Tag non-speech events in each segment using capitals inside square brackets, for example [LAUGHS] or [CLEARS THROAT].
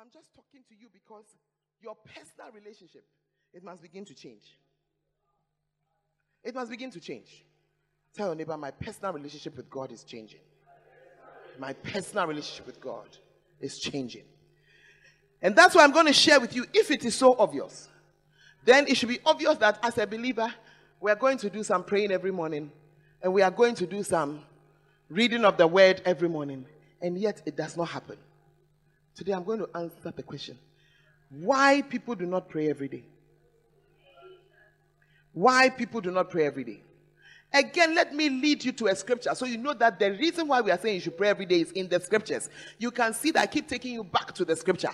I'm just talking to you because your personal relationship, it must begin to change. It must begin to change. Tell your neighbor, my personal relationship with God is changing. My personal relationship with God is changing. And that's why I'm going to share with you if it is so obvious, then it should be obvious that as a believer, we are going to do some praying every morning and we are going to do some reading of the word every morning. And yet it does not happen. Today I'm going to answer the question why people do not pray every day. Why people do not pray every day. Again, let me lead you to a scripture so you know that the reason why we are saying you should pray every day is in the scriptures. You can see that I keep taking you back to the scripture.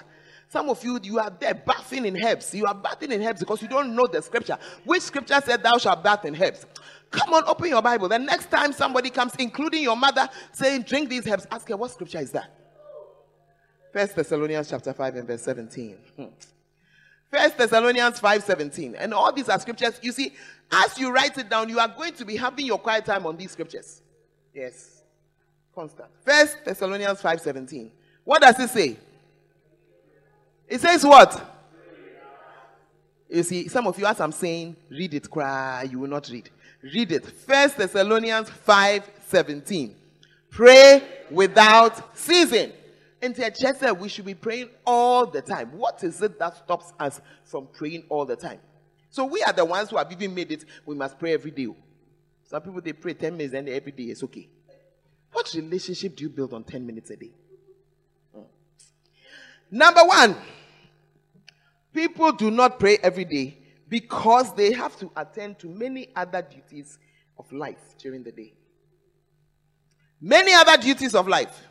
Some of you, you are there bathing in herbs. You are bathing in herbs because you don't know the scripture. Which scripture said, Thou shalt bath in herbs? Come on, open your Bible. The next time somebody comes, including your mother, saying, Drink these herbs, ask her, What scripture is that? First Thessalonians chapter 5 and verse 17. Hmm. First Thessalonians 5 17. And all these are scriptures. You see, as you write it down, you are going to be having your quiet time on these scriptures. Yes. Constant. First Thessalonians 5 17. What does it say? It says what? You see, some of you, as I'm saying, read it, cry, you will not read. Read it. First Thessalonians 5 17. Pray without ceasing. And the church said we should be praying all the time. What is it that stops us from praying all the time? So we are the ones who have even made it. We must pray every day. Some people they pray 10 minutes and every day is okay. What relationship do you build on 10 minutes a day? Hmm. Number one, people do not pray every day because they have to attend to many other duties of life during the day. Many other duties of life.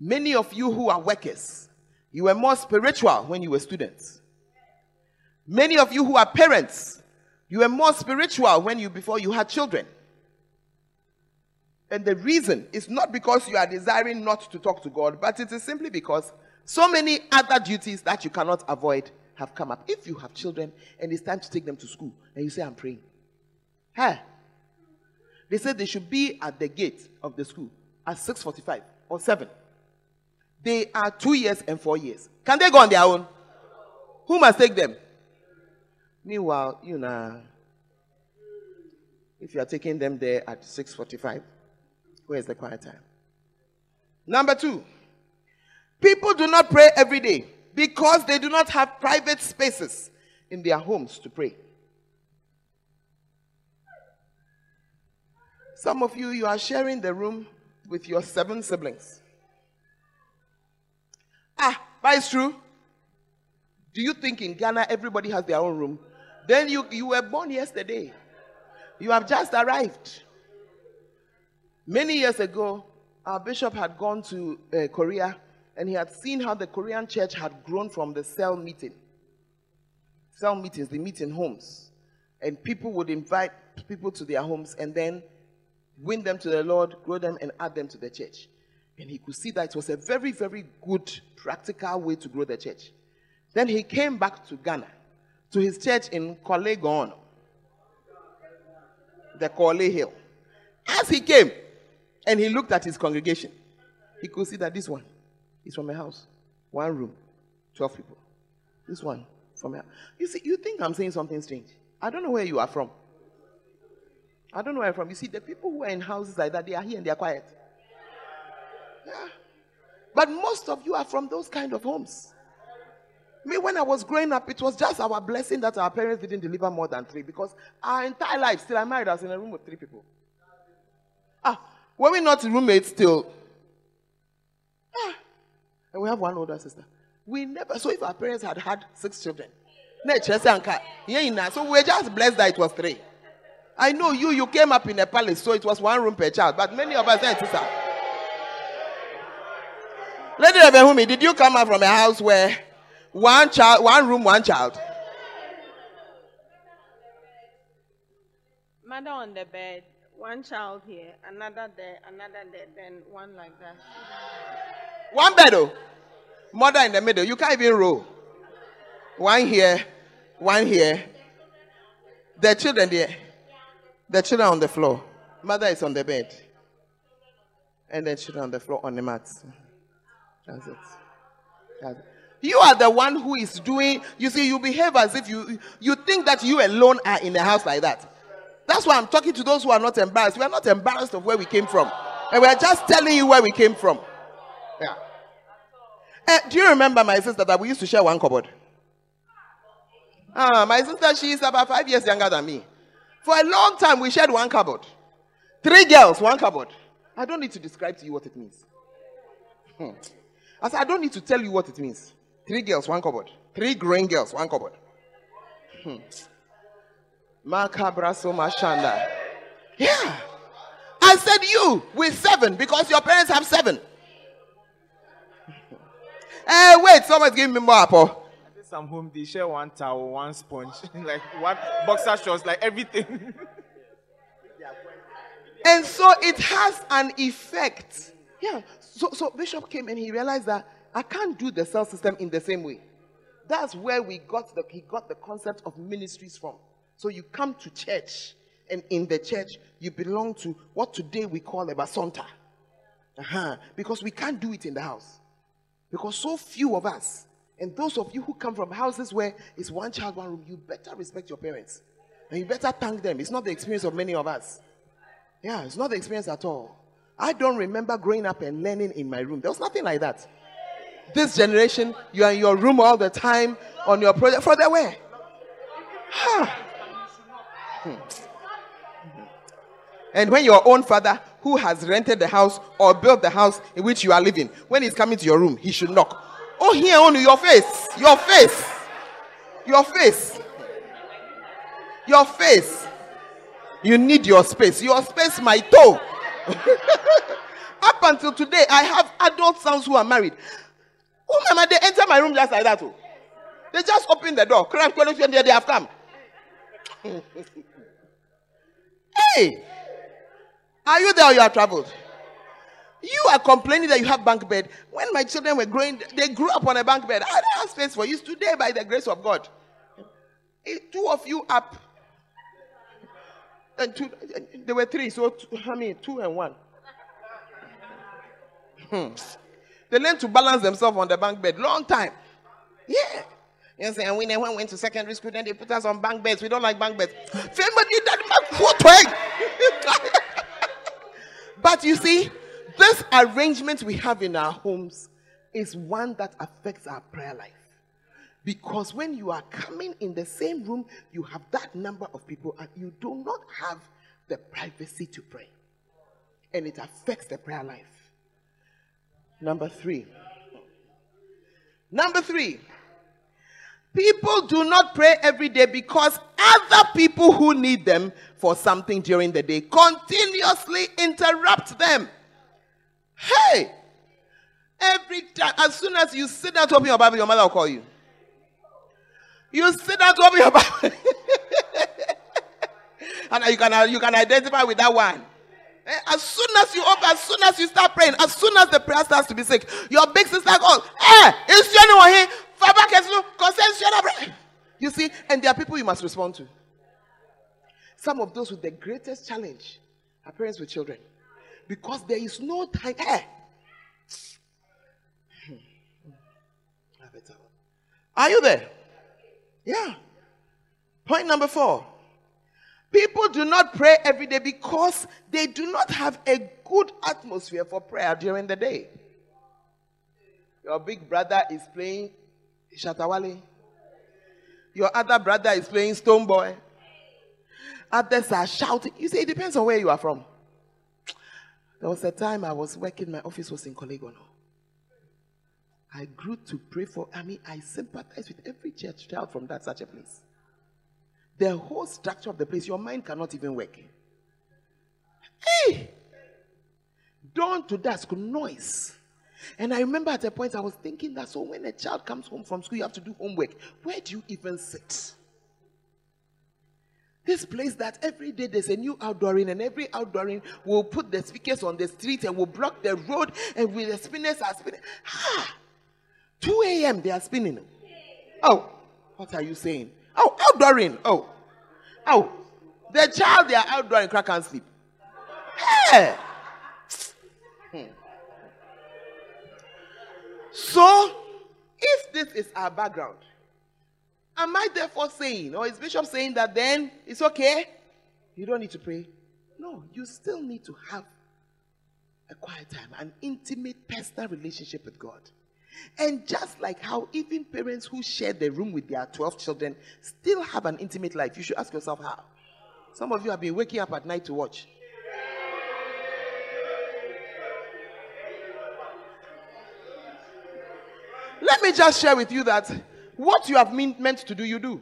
Many of you who are workers, you were more spiritual when you were students. Many of you who are parents, you were more spiritual when you before you had children. And the reason is not because you are desiring not to talk to God, but it is simply because so many other duties that you cannot avoid have come up. If you have children and it's time to take them to school and you say, I'm praying, hey, they said they should be at the gate of the school at 6:45 or 7. They are two years and four years. Can they go on their own? Who must take them? Meanwhile, you know, if you are taking them there at 6:45, where's the quiet time? Number two, people do not pray every day because they do not have private spaces in their homes to pray. Some of you, you are sharing the room with your seven siblings. Ah, but it's true. Do you think in Ghana everybody has their own room? Then you, you were born yesterday. You have just arrived. Many years ago, our bishop had gone to uh, Korea and he had seen how the Korean church had grown from the cell meeting. Cell meetings, they meet in homes. And people would invite people to their homes and then win them to the Lord, grow them, and add them to the church. And he could see that it was a very, very good, practical way to grow the church. Then he came back to Ghana, to his church in Korle the Korle Hill. As he came and he looked at his congregation, he could see that this one is from a house, one room, 12 people. This one from a You see, you think I'm saying something strange. I don't know where you are from. I don't know where I'm from. You see, the people who are in houses like that, they are here and they are quiet. Yeah. But most of you are from those kind of homes. Me, when I was growing up, it was just our blessing that our parents didn't deliver more than three because our entire life, still, I married, was in a room with three people. Ah, were we not roommates still? Ah, and we have one older sister. We never, so if our parents had had six children, so we're just blessed that it was three. I know you, you came up in a palace, so it was one room per child, but many of us, sister. Lady Ebehumi, did you come out from a house where one child, one room, one child? Mother on the bed, one child here, another there, another there, then one like that. One bed, oh. Mother in the middle. You can't even roll. One here, one here. The children there. The children on the floor. Mother is on the bed. And then children on the floor on the mat. That's it. You are the one who is doing, you see, you behave as if you you think that you alone are in a house like that. That's why I'm talking to those who are not embarrassed. We are not embarrassed of where we came from. And we are just telling you where we came from. Yeah. Uh, do you remember my sister that we used to share one cupboard? Ah, my sister, she is about five years younger than me. For a long time, we shared one cupboard. Three girls, one cupboard. I don't need to describe to you what it means. Hmm. I said, I don't need to tell you what it means. Three girls, one cupboard. Three growing girls, one cupboard. Hmm. Yeah. I said you with seven because your parents have seven. [LAUGHS] Eh, wait, someone's giving me more apple. I think some home they share one towel, one sponge, [LAUGHS] like one boxer shorts, like everything. [LAUGHS] and so it has an effect. Yeah. So so Bishop came and he realized that I can't do the cell system in the same way. That's where we got the he got the concept of ministries from. So you come to church, and in the church you belong to what today we call a basonta. Uh-huh. Because we can't do it in the house. Because so few of us, and those of you who come from houses where it's one child, one room, you better respect your parents. And you better thank them. It's not the experience of many of us. Yeah, it's not the experience at all. I don't remember growing up and learning in my room. There was nothing like that. This generation, you are in your room all the time on your project. For the way. Huh. Hmm. And when your own father, who has rented the house or built the house in which you are living, when he's coming to your room, he should knock. Oh, here only your face, your face, your face, your face. You need your space. Your space, my toe. [LAUGHS] Up until today, I have adult sons who are married. Oh, mama, they enter my room just like that. Oh. They just open the door. Crack, and they have come. [LAUGHS] hey, are you there or you are traveled? You are complaining that you have bunk bed. When my children were growing, they grew up on a bunk bed. I don't have space for you. Today, by the grace of God, two of you up. And two, there were three, so two, I mean, two and one. Hmm. They learned to balance themselves on the bunk bed. Long time. Yeah. You know, and we never went to secondary school, then they put us on bunk beds. We don't like bunk beds. [LAUGHS] but you see, this arrangement we have in our homes is one that affects our prayer life. Because when you are coming in the same room, you have that number of people and you do not have the privacy to pray. And it affects the prayer life. Number three. Number three. People do not pray every day because other people who need them for something during the day continuously interrupt them. Hey! Every time, as soon as you sit down to open your Bible, your mother will call you. You see that open your Bible. [LAUGHS] and you can, you can identify with that one. Eh, as soon as you open, as soon as you start praying, as soon as the prayer starts to be sick, your big sister goes, eh, Hey, is anyone here? You see, and there are people you must respond to. Some of those with the greatest challenge are parents with children. Because there is no time. Eh. Hmm. Hmm. Hey. Are you there? Yeah. Point number four. People do not pray every day because they do not have a good atmosphere for prayer during the day. Your big brother is playing Shatta Wale. Your other brother is playing Stonebwoy. Others are shouting. You see, it depends on where you are from. There was a time I was working, my office was in Korle Gonno. I grew to pray for, I mean, I sympathize with every church child from that such a place. The whole structure of the place, your mind cannot even work. Hey! Dawn to dusk, noise. And I remember at a point I was thinking that so when a child comes home from school, you have to do homework. Where do you even sit? This place that every day there's a new outdooring, and every outdooring will put the speakers on the street and will block the road, and with the spinners are spinning. Ah, 2 a.m. they are spinning. Oh, what are you saying? Oh, outdooring. Oh, oh, the child they are outdooring crack and sleep. Hey. Hmm. So, If this is our background, am I therefore saying, or is Bishop saying that then it's okay? You don't need to pray. No, you still need to have a quiet time, an intimate personal relationship with God. And just like how even parents who share the room with their 12 children still have an intimate life, you should ask yourself how. Some of you have been waking up at night to watch. Let me just share with you that what you have mean, meant to do, you do.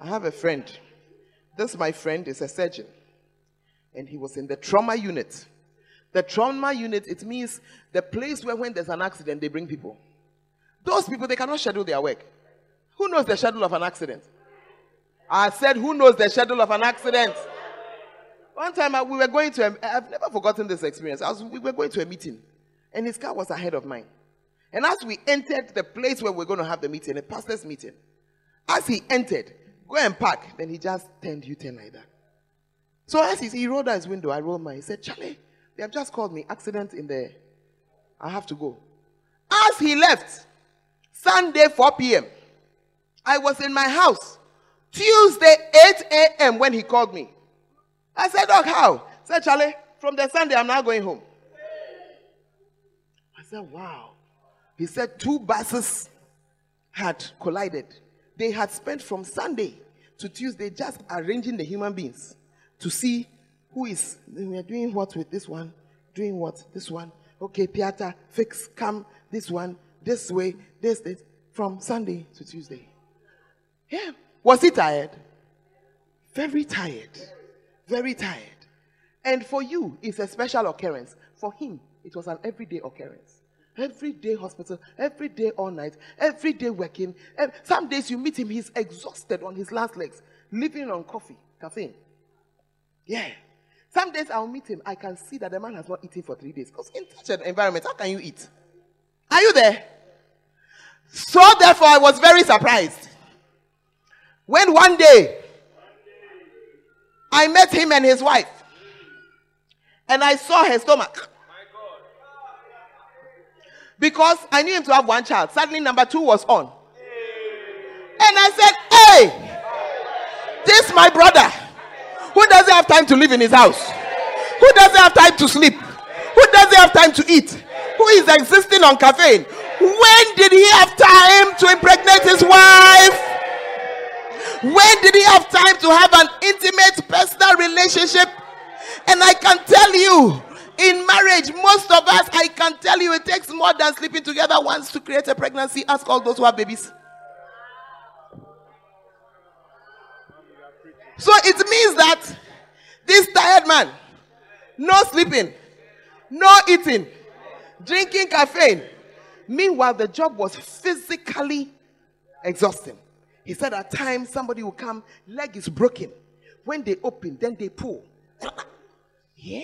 I have a friend. This, my friend, is a surgeon. And he was in the trauma unit. The trauma unit, it means the place where when there's an accident, they bring people. Those people, they cannot schedule their work. Who knows the schedule of an accident? I said, who knows the schedule of an accident? One time I, we were going to, a, I've never forgotten this experience. Was, we were going to a meeting, and his car was ahead of mine. And as we entered the place where we are going to have the meeting, a pastor's meeting, as he entered, go and park, then he just turned U-turn like that. So as he, he rolled down his window, I rolled mine. He said, Charlie, they have just called me. Accident in there. I have to go. As he left, Sunday 4 p.m., I was in my house. Tuesday 8 a.m. when he called me. I said, Doc, how? Said, Charlie, from the Sunday, I'm now going home. I said, wow. He said two buses had collided. They had spent from Sunday to Tuesday just arranging the human beings to see who is. We are doing what with this one, doing what this one. Okay, Piata, fix, come this one, this way, this, this, from Sunday to Tuesday. Yeah. Was he tired? Very tired. Very tired. And for you, it's a special occurrence. For him, it was an everyday occurrence. Every day hospital, every day all night, every day working. Some days you meet him, he's exhausted on his last legs, living on coffee, caffeine. Yeah. Some days I'll meet him, I can see that the man has not eaten for three days. Because in such an environment, how can you eat? Are you there? So therefore, I was very surprised when one day I met him and his wife, and I saw her stomach because I knew him to have one child. Suddenly, number two was on. And I said, Hey, this my brother who doesn't have time to live in his house, who doesn't have time to sleep, who doesn't have time to eat, who is existing on caffeine. When did he have time to impregnate his wife? When did he have time to have an intimate personal relationship? And I can tell you, in marriage, most of us, I can tell you, it takes more than sleeping together once to create a pregnancy. Ask all those who have babies. So it means that this tired man, no sleeping, no eating, drinking caffeine. Meanwhile, the job was physically exhausting. He said at times somebody will come, leg is broken. When they open, then they pull. [LAUGHS] Yeah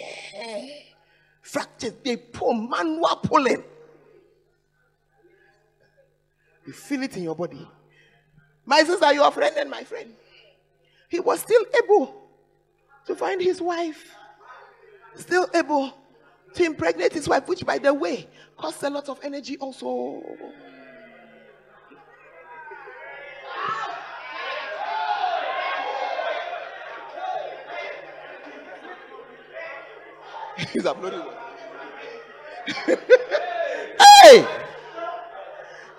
fractures, they pull, manual pulling. You feel it in your body. My sister, your friend and my friend. He was still able to find his wife, still able to impregnate his wife, which, by the way, costs a lot of energy also. [LAUGHS] He's uploading. [LAUGHS] hey!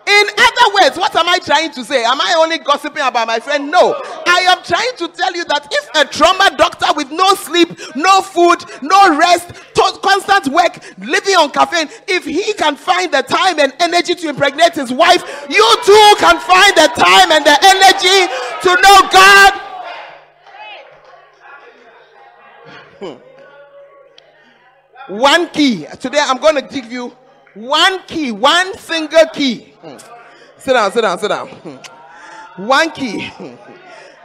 In other words, what am I trying to say? Am I only gossiping about my friend? No. I am trying to tell you that if a trauma doctor with no sleep, no food, no rest, to- constant work, living on caffeine, if he can find the time and energy to impregnate his wife, you too can find the time and the energy to know God. Hmm. One key. Today I'm going to give you one key, one single key. Hmm. Sit down, sit down, sit down. Hmm. One key.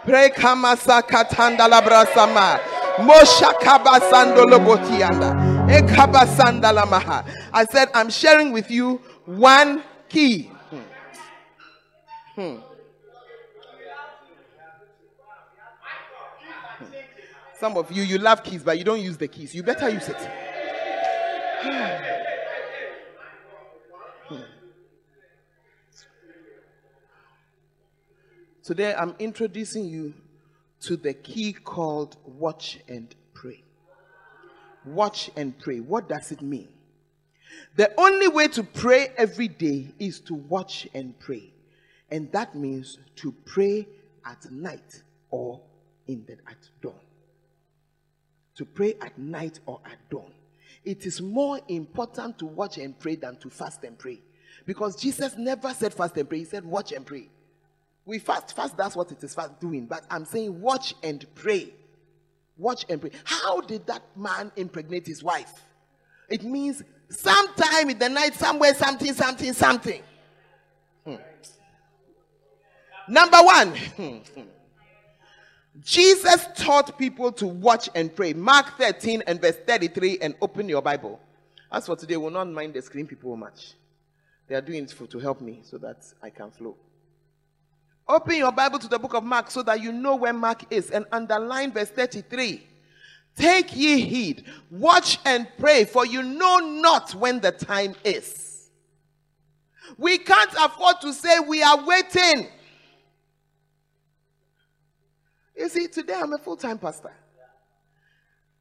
Pray kamasa katanda labrasama. Mosha kabasando lobotianda. Ekabasanda lamaha. I said I'm sharing with you one key. Hmm. Hmm. Some of you, you love keys, but you don't use the keys. You better use it. [SIGHS] Today I'm introducing you to the key called watch and pray. Watch and pray. What does it mean? The only way to pray every day is to watch and pray. And that means to pray at night or in the at dawn. To pray at night or at dawn. It is more important to watch and pray than to fast and pray. Because Jesus never said fast and pray, he said watch and pray. We fast, fast, that's what it is fast doing. But I'm saying watch and pray. Watch and pray. How did that man impregnate his wife? It means sometime in the night, somewhere, something, something, something. Hmm. Number one, Jesus taught people to watch and pray. Mark 13 and verse 33, and open your Bible. As for today, we'll not mind the screen people much. They are doing it for, to help me so that I can flow. Open your Bible to the book of Mark so that you know where Mark is and underline verse 33. Take ye heed, watch and pray, for you know not when the time is. We can't afford to say we are waiting. You see, today I'm a full time pastor.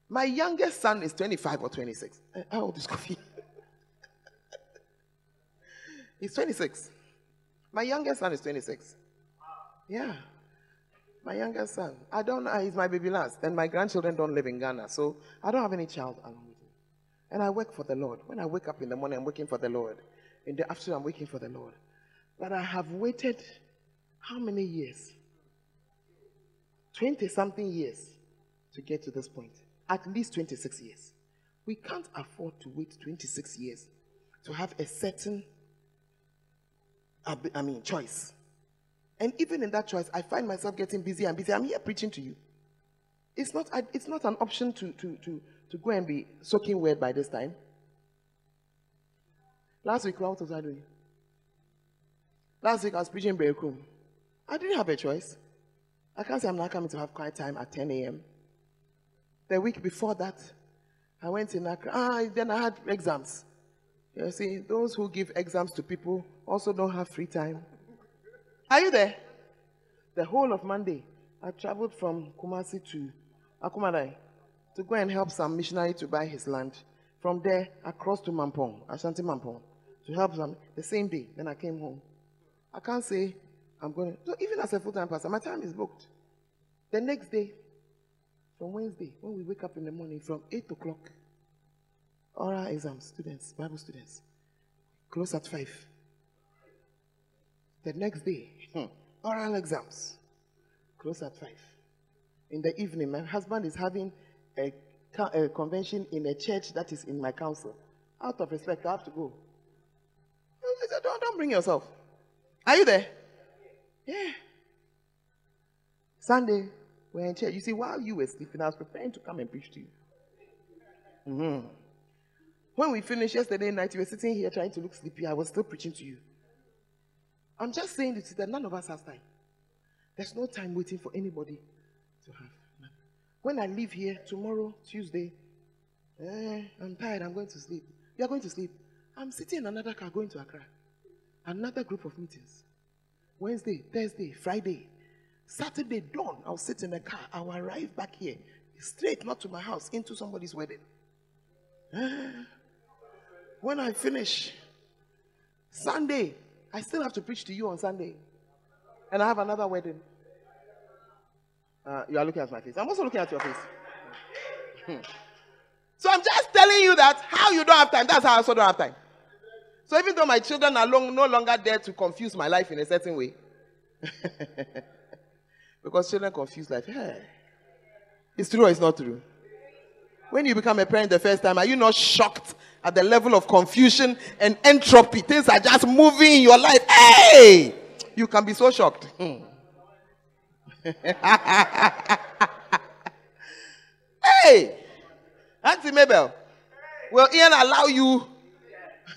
My youngest son is 25 or 26. Eh, how old is Kofi? [LAUGHS] He's 26. My youngest son is 26. Yeah. My youngest son. I don't. He's my baby last. And my grandchildren don't live in Ghana. So I don't have any child along with me. And I work for the Lord. When I wake up in the morning, I'm working for the Lord. In the afternoon, I'm working for the Lord. But I have waited how many years? 20 something years to get to this point. At least 26 years. We can't afford to wait 26 years to have a certain, I mean, choice. And even in that choice, I find myself getting busy and busy. I'm here preaching to you. It's not, it's not an option to, to, to, to go and be soaking wet by this time. Last week, what was I doing? Last week, I was preaching in room. I didn't have a choice. I can't say I'm not coming to have quiet time at 10 a.m. The week before that, I went in Accra. Ah, then I had exams. You see, those who give exams to people also don't have free time. Are you there? The whole of Monday, I traveled from Kumasi to Akumadan to go and help some missionary to buy his land. From there, across to Mampong, Ashanti Mampong, to help them the same day. Then I came home. I can't say I'm going to. So even as a full time pastor, my time is booked. The next day, from Wednesday, when we wake up in the morning, from 8 o'clock, oral exams, students, Bible students, close at 5. The next day, hmm, oral exams, close at 5. In the evening, my husband is having a, a convention in a church that is in my council. Out of respect, I have to go. I said, don't, don't bring yourself. Are you there? Yeah. Sunday, we're in church. You see, while you were sleeping, I was preparing to come and preach to you. Mm-hmm. When we finished yesterday night, you were sitting here trying to look sleepy. I was still preaching to you. I'm just saying this that none of us has time. There's no time waiting for anybody to have. When I leave here tomorrow, Tuesday, eh, I'm tired, I'm going to sleep. You are going to sleep. I'm sitting in another car going to Accra. Another group of meetings. Wednesday, Thursday, Friday, Saturday dawn, I'll sit in a car. I'll arrive back here, straight, not to my house, into somebody's wedding. When I finish, Sunday, I still have to preach to you on Sunday. And I have another wedding. Uh, you are looking at my face. I'm also looking at your face. so I'm just telling you that how you don't have time, that's how I also don't have time. So even though my children are long, no longer there to confuse my life in a certain way, [LAUGHS] because children confuse life. It's true or it's not true? When you become a parent the first time, are you not shocked at the level of confusion and entropy? Things are just moving in your life. Hey, you can be so shocked. Hmm. [LAUGHS] hey, Auntie Mabel, will Ian allow you?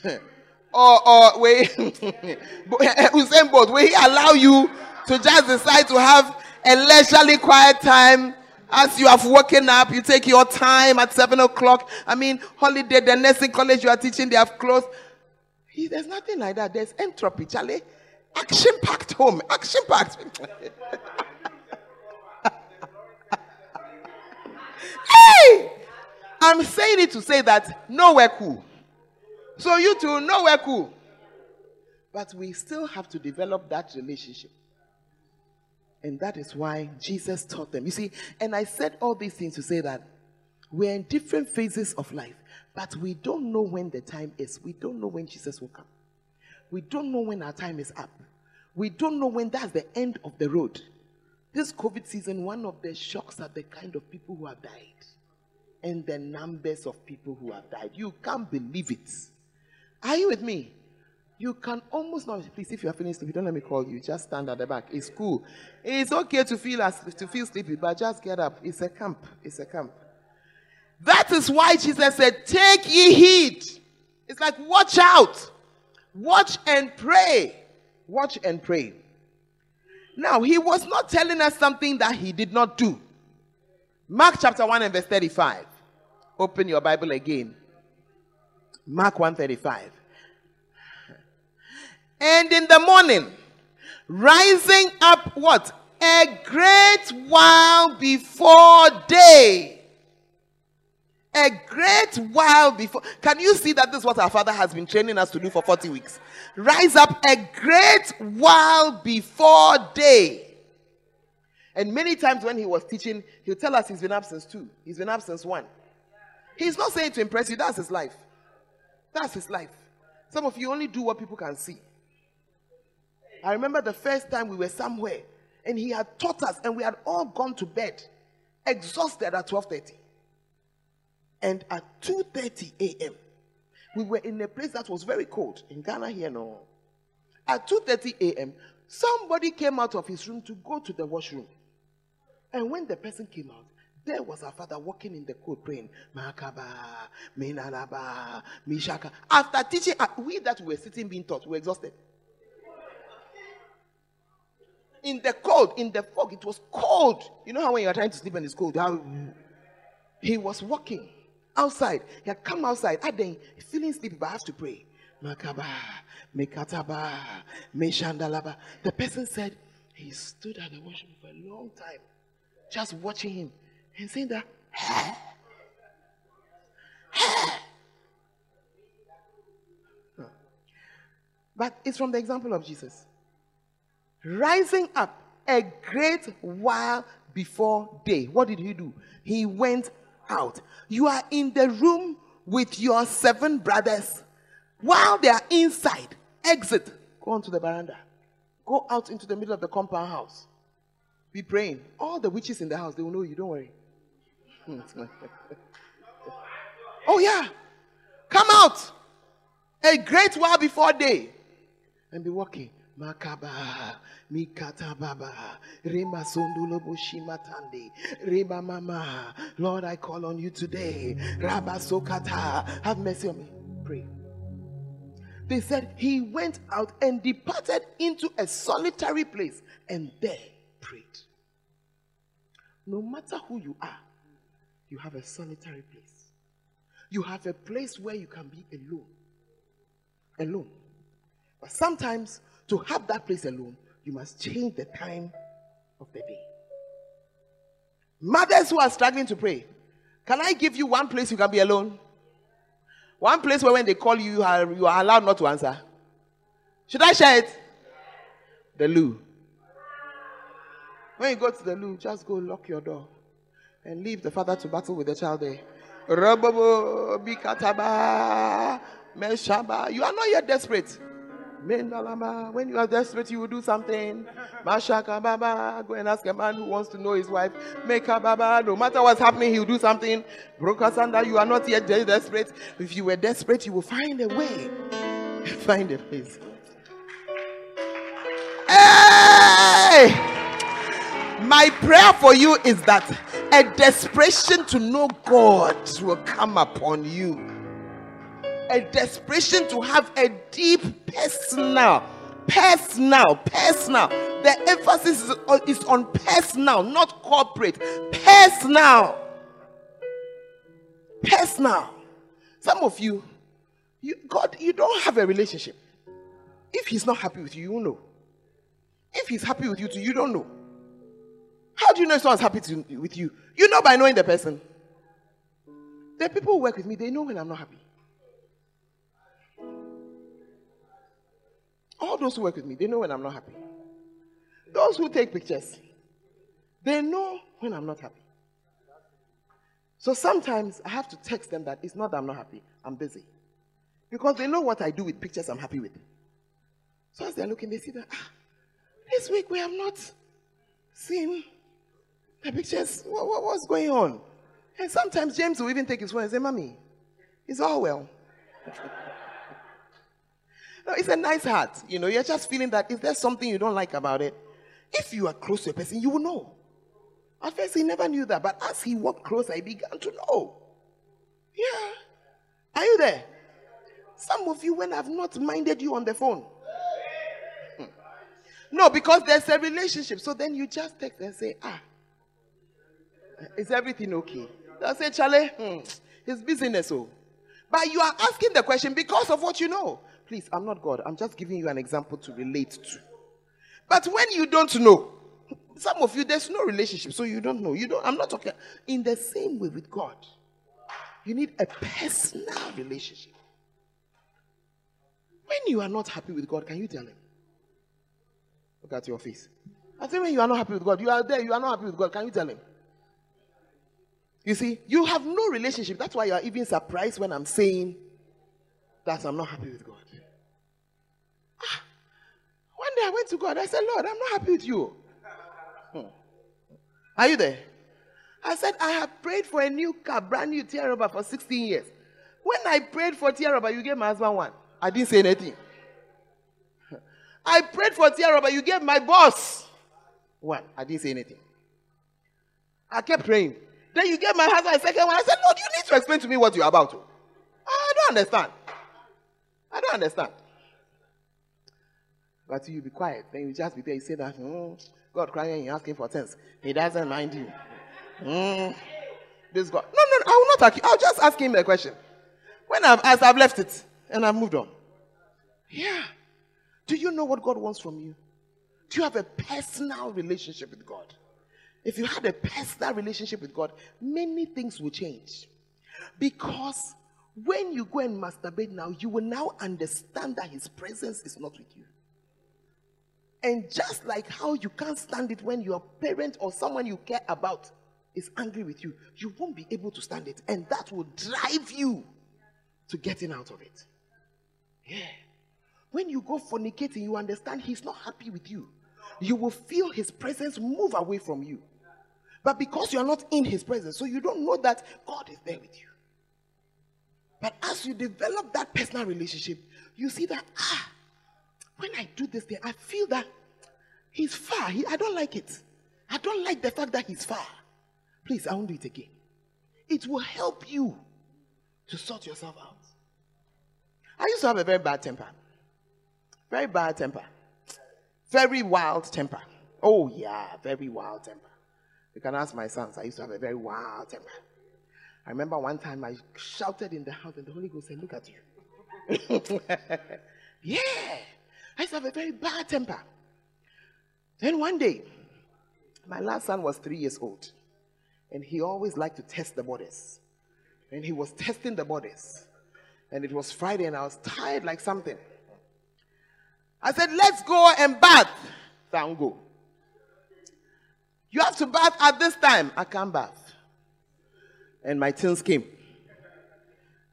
[LAUGHS] or or will [LAUGHS] Usain Bolt, will he allow you to just decide to have a leisurely quiet time as you have woken up, you take your time at seven o'clock. I mean, holiday, the nursing college you are teaching, they have closed. He, there's nothing like that. There's entropy, Charlie. Action packed home. Action packed. [LAUGHS] hey! I'm saying it to say that nowhere cool. So you two, nowhere cool. But we still have to develop that relationship. And that is why Jesus taught them. You see, and I said all these things to say that we're in different phases of life, but we don't know when the time is. We don't know when Jesus will come. We don't know when our time is up. We don't know when that's the end of the road. This COVID season, one of the shocks are the kind of people who have died and the numbers of people who have died. You can't believe it. Are you with me? You can almost not. Please, if you are feeling sleepy, don't let me call you. Just stand at the back. It's cool. It's okay to feel as to feel sleepy, but just get up. It's a camp. It's a camp. That is why Jesus said, "Take ye heed." It's like watch out, watch and pray, watch and pray. Now, he was not telling us something that he did not do. Mark chapter 1 and verse 35. Open your Bible again. Mark 135. And in the morning, rising up what? A great while before day. A great while before. Can you see that this is what our Father has been training us to do for 40 weeks? Rise up a great while before day. And many times when he was teaching, he'll tell us he's been up since two. He's been up since one. He's not saying to impress you, that's his life. That's his life. Some of you only do what people can see. I remember the first time we were somewhere and he had taught us and we had all gone to bed exhausted at 12:30. And at 2:30 a.m. we were in a place that was very cold in Ghana here no. At 2:30 a.m. somebody came out of his room to go to the washroom. And when the person came out, there was our father walking in the cold praying, Makaba, Minalaba, Mishaka. After teaching, uh, we that were sitting being taught, we were exhausted. In the cold, in the fog, it was cold. You know how when you are trying to sleep and it's cold, how he was walking outside. He had come outside, and then feeling sleepy, but I have to pray. Makaba, Mekataba. The person said he stood at the washroom for a long time, just watching him and saying that. But it's from the example of Jesus. Rising up a great while before day. What did he do? He went out. You are in the room with your seven brothers. While they are inside, exit. Go onto the veranda. Go out into the middle of the compound house. Be praying. All the witches in the house, they will know you. Don't worry. [LAUGHS] oh, yeah. Come out a great while before day and be walking. Makaba, Mikata Baba, Rima Sundulobo Shimatande, Rima Mama. Lord, I call on you today. Rabba Sokata, have mercy on me. Pray. They said he went out and departed into a solitary place and there prayed. No matter who you are, you have a solitary place. You have a place where you can be alone. Alone. But sometimes, to have that place alone, you must change the time of the day. Mothers who are struggling to pray, can I give you one place you can be alone? One place where when they call you, you are, you are allowed not to answer. Should I share it? The loo. When you go to the loo, just go lock your door and leave the father to battle with the child there. You are not yet desperate. When you are desperate, you will do something. Mashaka Baba. Go and ask a man who wants to know his wife. Meka Baba. No matter what's happening, he will do something. Brokasanda, you are not yet desperate. If you were desperate, you will find a way. [LAUGHS] Find a place. Hey! My prayer for you is that a desperation to know God will come upon you. A desperation to have a deep personal, personal, personal. The emphasis is on, personal, not corporate. Personal. Personal. Some of you, you God, you don't have a relationship. If He's not happy with you, you know. If he's happy with you too, you don't know. How do you know someone's happy to, with you? You know by knowing the person. The people who work with me, they know when I'm not happy. All those who work with me, they know when I'm not happy. Those who take pictures, they know when I'm not happy. So sometimes I have to text them that it's not that I'm not happy, I'm busy. Because they know what I do with pictures I'm happy with. So as they're looking, they see that, ah, this week we have not seen the pictures. What, what, what's going on? And sometimes James will even take his phone and say, Mommy, it's all well. [LAUGHS] no, it's a nice heart. You know, you're just feeling that if there's something you don't like about it, if you are close to a person, you will know. At first, he never knew that, but as he walked closer, he began to know. Yeah. Are you there? Some of you, when I've not minded you on the phone. Hmm. No, because there's a relationship. So then you just text and say, ah, is everything okay? They'll say, Charlie, hmm, it's business. Oh. But you are asking the question because of what you know. Please, I'm not God. I'm just giving you an example to relate to. But when you don't know, some of you, there's no relationship, so you don't know. You don't, I'm not talking in the same way with God. You need a personal relationship. When you are not happy with God, can you tell him? Look at your face. I say when you are not happy with God, you are there, you are not happy with God, can you tell him? You see, you have no relationship. That's why you are even surprised when I'm saying that I'm not happy with God. Day I went to God. I said, Lord, I'm not happy with you. Hmm. Are you there? I said, I have prayed for a new car, brand new tear rubber for 16 years. When I prayed for tear rubber, you gave my husband one. I didn't say anything. [LAUGHS] I prayed for tear rubber, you gave my boss one. I didn't say anything. I kept praying. Then you gave my husband a second one. I said, Lord, you need to explain to me what you're about to. I don't understand. I don't understand. But you be quiet. Then you just be there. You say that, mm, God crying, you asking for things. He doesn't mind you. Mm, this God. No, no, I will not ask you. I'll just ask him a question. When I've asked, I've left it and I've moved on. Yeah. Do you know what God wants from you? Do you have a personal relationship with God? If you had a personal relationship with God, many things will change. Because when you go and masturbate now, you will now understand that His presence is not with you. And just like how you can't stand it when your parent or someone you care about is angry with you, you won't be able to stand it. And that will drive you to getting out of it. Yeah. When you go fornicating, you understand He's not happy with you. You will feel His presence move away from you. But because you are not in his presence, so you don't know that God is there with you. But as you develop that personal relationship, you see that, ah, when I do this thing, I feel that he's far. He, I don't like it. I don't like the fact that he's far. Please, I won't do it again. It will help you to sort yourself out. I used to have a very bad temper. Very bad temper. Very wild temper. Oh, yeah, very wild temper. You can ask my sons. I used to have a very wild temper. I remember one time I shouted in the house, and the Holy Ghost said, Look at you. [LAUGHS] yeah. I used to have a very bad temper. Then one day, my last son was three years old, and he always liked to test the borders. And he was testing the borders. And it was Friday, and I was tired like something. I said, Let's go and bath. Don't go. You have to bath at this time. I can't bath. And my teens came.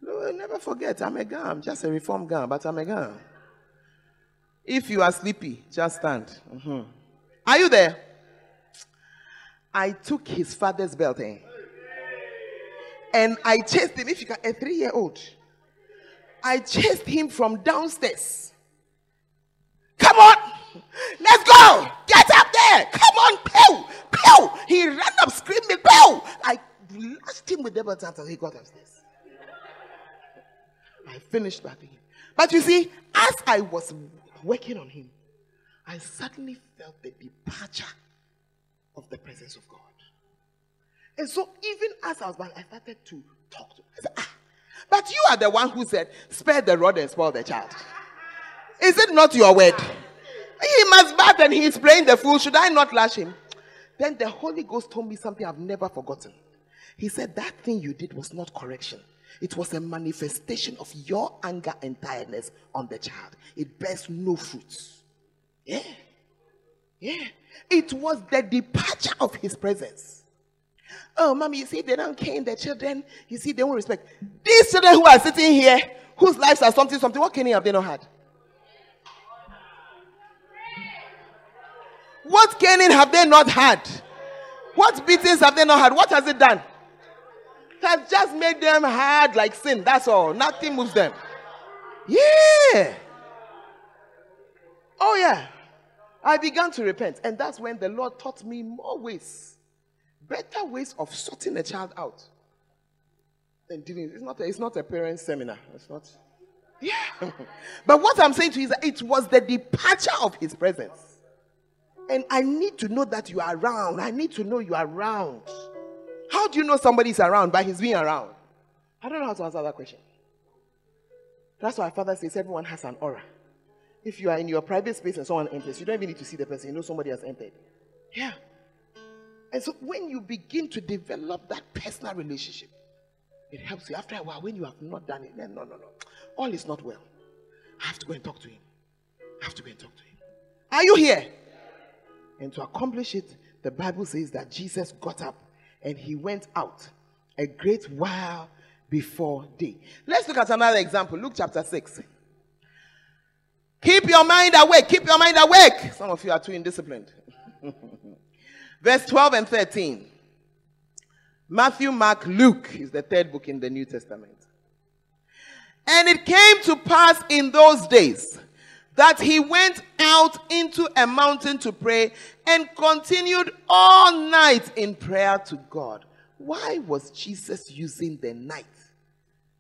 No, never forget, I'm a guy. I'm just a reformed guy, but I'm a guy. If you are sleepy, just stand. Mm-hmm. Are you there? I took his father's belt eh? and I chased him. If you can, a three year old, I chased him from downstairs. Come on, let's go. Get up there. Come on, pew. Pew! He ran up screaming, Pew! I lashed him with the belt until he got upstairs. I finished bathing him. But you see, as I was working on him, I suddenly felt the departure of the presence of God. And so, even as I was back, I started to talk to him. I said, ah, but you are the one who said, spare the rod and spoil the child. Is it not your word? He must bath and he's playing the fool. Should I not lash him? Then the Holy Ghost told me something I've never forgotten. He said, That thing you did was not correction. It was a manifestation of your anger and tiredness on the child. It bears no fruits. Yeah. Yeah. It was the departure of his presence. Oh, mommy, you see, they don't cane the children. You see, they won't respect. These children who are sitting here, whose lives are something, something, what caning have they not had? What caning have they not had? What beatings have they not had? What has it done? Has just made them hard like sin. That's all. Nothing moves them. Yeah. Oh, yeah. I began to repent. And that's when the Lord taught me more ways, better ways of sorting a child out. And dealing. It's not a, it's not a parent seminar. It's not. Yeah. [LAUGHS] but what I'm saying to you is that it was the departure of his presence. And I need to know that you are around. I need to know you are around. How do you know somebody is around by his being around? I don't know how to answer that question. That's why Father says everyone has an aura. If you are in your private space and someone enters, you don't even need to see the person. You know somebody has entered. Yeah. And so when you begin to develop that personal relationship, it helps you. After a while, when you have not done it, then no, no, no. All is not well. I have to go and talk to him. I have to go and talk to him. Are you here? And to accomplish it, the Bible says that Jesus got up and he went out a great while before day. Let's look at another example. Luke chapter 6. Keep your mind awake. Keep your mind awake. Some of you are too indisciplined. [LAUGHS] Verse 12 and 13. Matthew, Mark, Luke is the third book in the New Testament. And it came to pass in those days that he went out into a mountain to pray and continued all night in prayer to God. Why was Jesus using the night?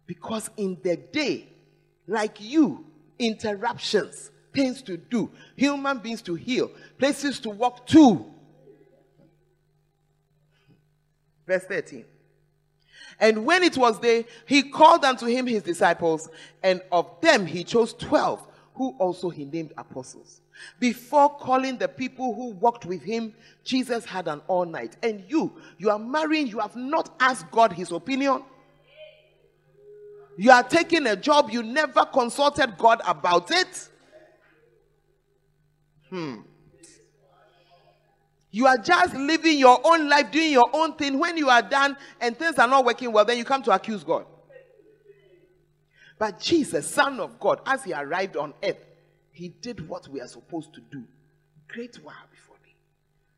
Because in the day, like you, interruptions, things to do, human beings to heal, places to walk to. Verse 13. And when it was day, he called unto him his disciples, and of them he chose twelve who also he named apostles. Before calling the people who walked with him, Jesus had an all night. And you, you are marrying, you have not asked God his opinion. You are taking a job, you never consulted God about it. Hmm. You are just living your own life, doing your own thing. When you are done and things are not working well, then you come to accuse God. But Jesus, Son of God, as he arrived on earth, he did what we are supposed to do. Great while before me.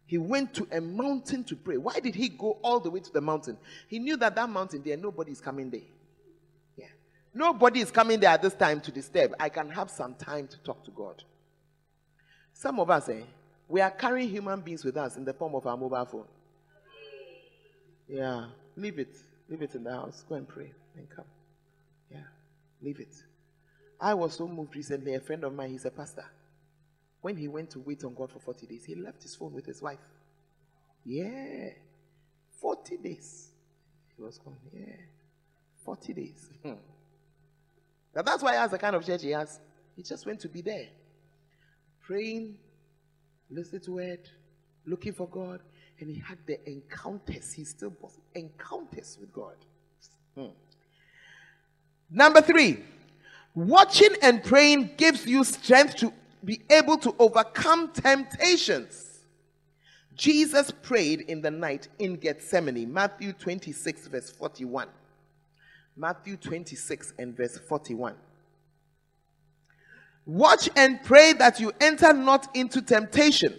He went to a mountain to pray. Why did he go all the way to the mountain? He knew that that mountain there, nobody is coming there. Yeah. Nobody is coming there at this time to disturb. I can have some time to talk to God. Some of us, eh, we are carrying human beings with us in the form of our mobile phone. Yeah. Leave it. Leave it in the house. Go and pray and come. Leave it. I was so moved recently. A friend of mine, he's a pastor. When he went to wait on God for 40 days, he left his phone with his wife. Yeah. 40 days. He was gone. Yeah. 40 days. [LAUGHS] Now that's why he has the kind of church he has. He just went to be there. Praying, listening to it, looking for God. And he had the encounters. He still was encounters with God. Hmm. Number three, watching and praying gives you strength to be able to overcome temptations. Jesus prayed in the night in Gethsemane, Matthew 26, verse 41. Matthew 26 and verse 41. Watch and pray that you enter not into temptation.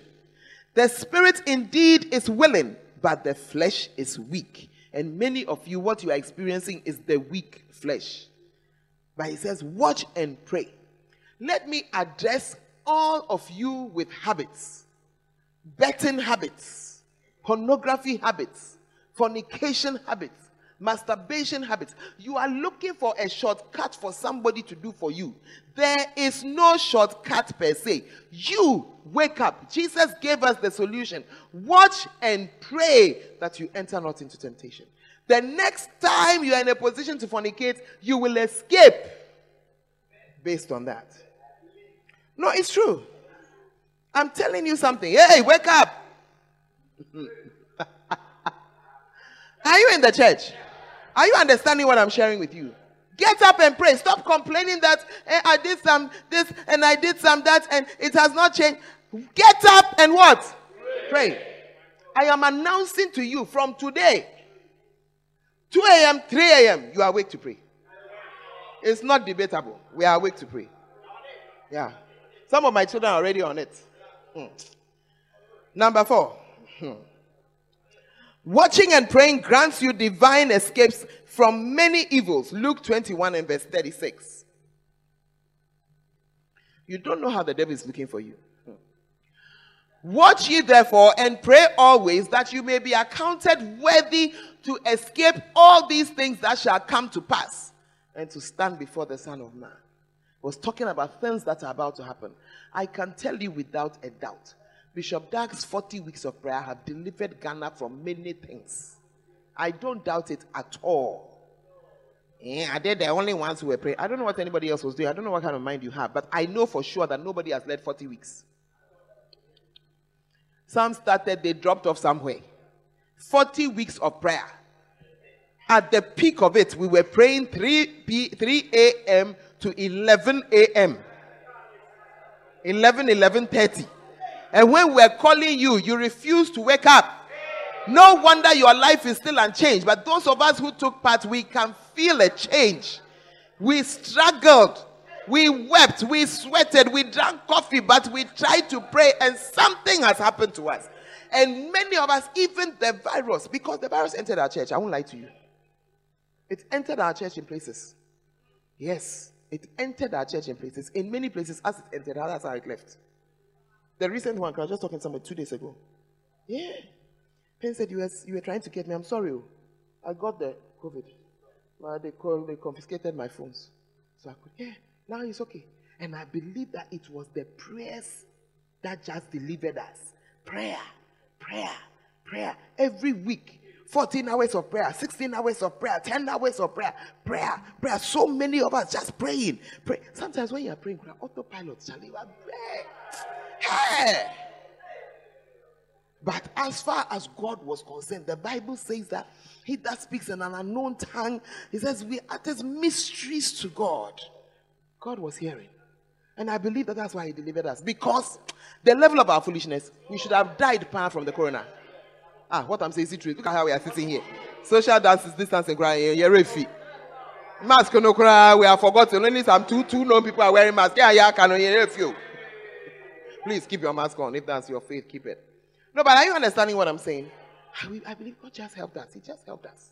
The spirit indeed is willing, but the flesh is weak. And many of you, what you are experiencing is the weak flesh. But he says, Watch and pray. Let me address all of you with habits, betting habits, pornography habits, fornication habits, masturbation habits. You are looking for a shortcut for somebody to do for you. There is no shortcut per se. You wake up. Jesus gave us the solution. Watch and pray that you enter not into temptation. The next time you are in a position to fornicate, you will escape based on that. No, it's true. I'm telling you something. Hey, wake up. [LAUGHS] Are you in the church? Are you understanding what I'm sharing with you? Get up and pray. Stop complaining that eh, I did some this and I did some that and it has not changed. Get up and what? Pray. I am announcing to you from today, 2 a.m., 3 a.m., you are awake to pray. It's not debatable. We are awake to pray. Yeah. Some of my children are already on it. Hmm. Number four. Hmm. Watching and praying grants you divine escapes from many evils. Luke 21 and verse 36. You don't know how the devil is looking for you. Watch ye therefore and pray always that you may be accounted worthy to escape all these things that shall come to pass and to stand before the Son of Man. was talking about things that are about to happen. I can tell you without a doubt Bishop Dag's 40 weeks of prayer have delivered Ghana from many things. I don't doubt it at all. Yeah, are they the only ones who were praying? I don't know what anybody else was doing. I don't know what kind of mind you have, but I know for sure that nobody has led 40 weeks. Some started, they dropped off somewhere. 40 weeks of prayer. At the peak of it, we were praying 3 p 3 a.m. to 11 a.m. 11, 11.30. And when we're calling you, you refuse to wake up. No wonder your life is still unchanged. But those of us who took part, we can feel a change. We struggled. We wept. We sweated. We drank coffee, but we tried to pray, and something has happened to us. And many of us, even the virus, because the virus entered our church, I won't lie to you. It entered our church in places. Yes, it entered our church in places. In many places, as it entered, that's how it left. The recent one, I was just talking to somebody two days ago. Yeah. Pen said, you were, you were trying to get me. I'm sorry. Oh. I got the COVID. Well, they, called, they confiscated my phones. So I could, yeah, now it's okay. And I believe that it was the prayers that just delivered us. Prayer, prayer, prayer. Every week, 14 hours of prayer, 16 hours of prayer, 10 hours of prayer, prayer, prayer. So many of us just praying. Pray. Sometimes when you are praying, autopilot, Charlie. Hey! But as far as God was concerned, the Bible says that he that speaks in an unknown tongue, he says, we utter mysteries to God. God was hearing. And I believe that that's why he delivered us. Because the level of our foolishness, we should have died from the corona. Ah, what I'm saying is true. Look at how we are sitting here. Social dances, distancing, crying, you're refi. Mask no cry, we have forgotten. Only some two two known people are wearing masks. Yeah, yeah, can you Please keep your mask on. If that's your faith, keep it. No, but are you understanding what I'm saying? I, believe God just helped us. He just helped us.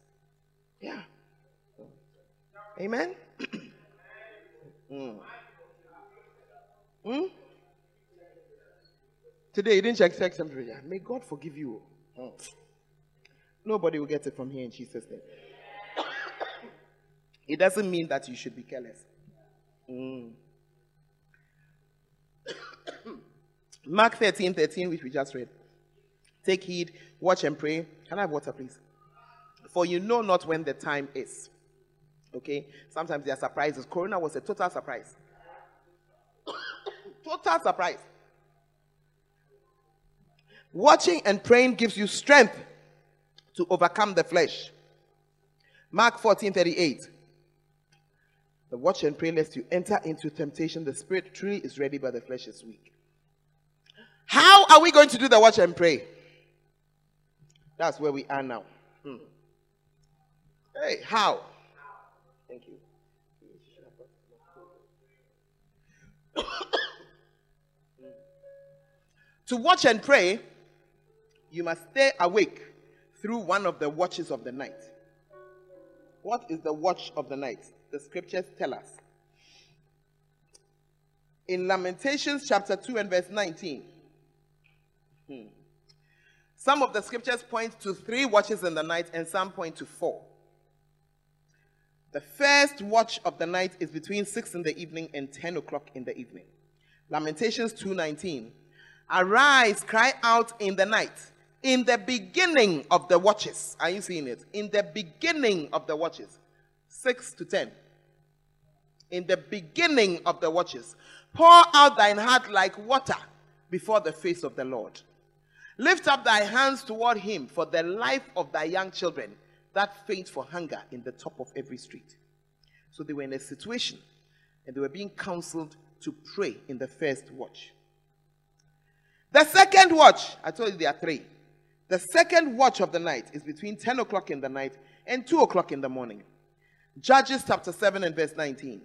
Yeah. Amen. [CLEARS THROAT] mm. Mm? Today you didn't check sex temperature. May God forgive you. Mm. Nobody will get it from here in Jesus' name. [COUGHS] it doesn't mean that you should be careless. Mm. [COUGHS] Mark 13 13, which we just read. Take heed, watch and pray. Can I have water, please? For you know not when the time is. Okay? Sometimes there are surprises. Corona was a total surprise. [COUGHS] total surprise. Watching and praying gives you strength to overcome the flesh. Mark 14 38. The watch and pray lest you enter into temptation. The spirit truly is ready, but the flesh is weak. How are we going to do the watch and pray? That's where we are now. Hmm. Hey, how? To watch and pray, you must stay awake through one of the watches of the night. What is the watch of the night? The scriptures tell us. In Lamentations chapter 2 and verse 19, Hmm. Some of the scriptures point to three watches in the night, and some point to four. The first watch of the night is between 6 in the evening and 10 o'clock in the evening. Lamentations 2:19. Arise, cry out in the night, in the beginning of the watches. Are you seeing it? In the beginning of the watches. 6 to 10. In the beginning of the watches. Pour out thine heart like water before the face of the Lord. Lift up thy hands toward him for the life of thy young children that faint for hunger in the top of every street. So they were in a situation and they were being counseled to pray in the first watch. The second watch, I told you there are three. The second watch of the night is between 10 o'clock in the night and 2 o'clock in the morning. Judges chapter 7 and verse 19.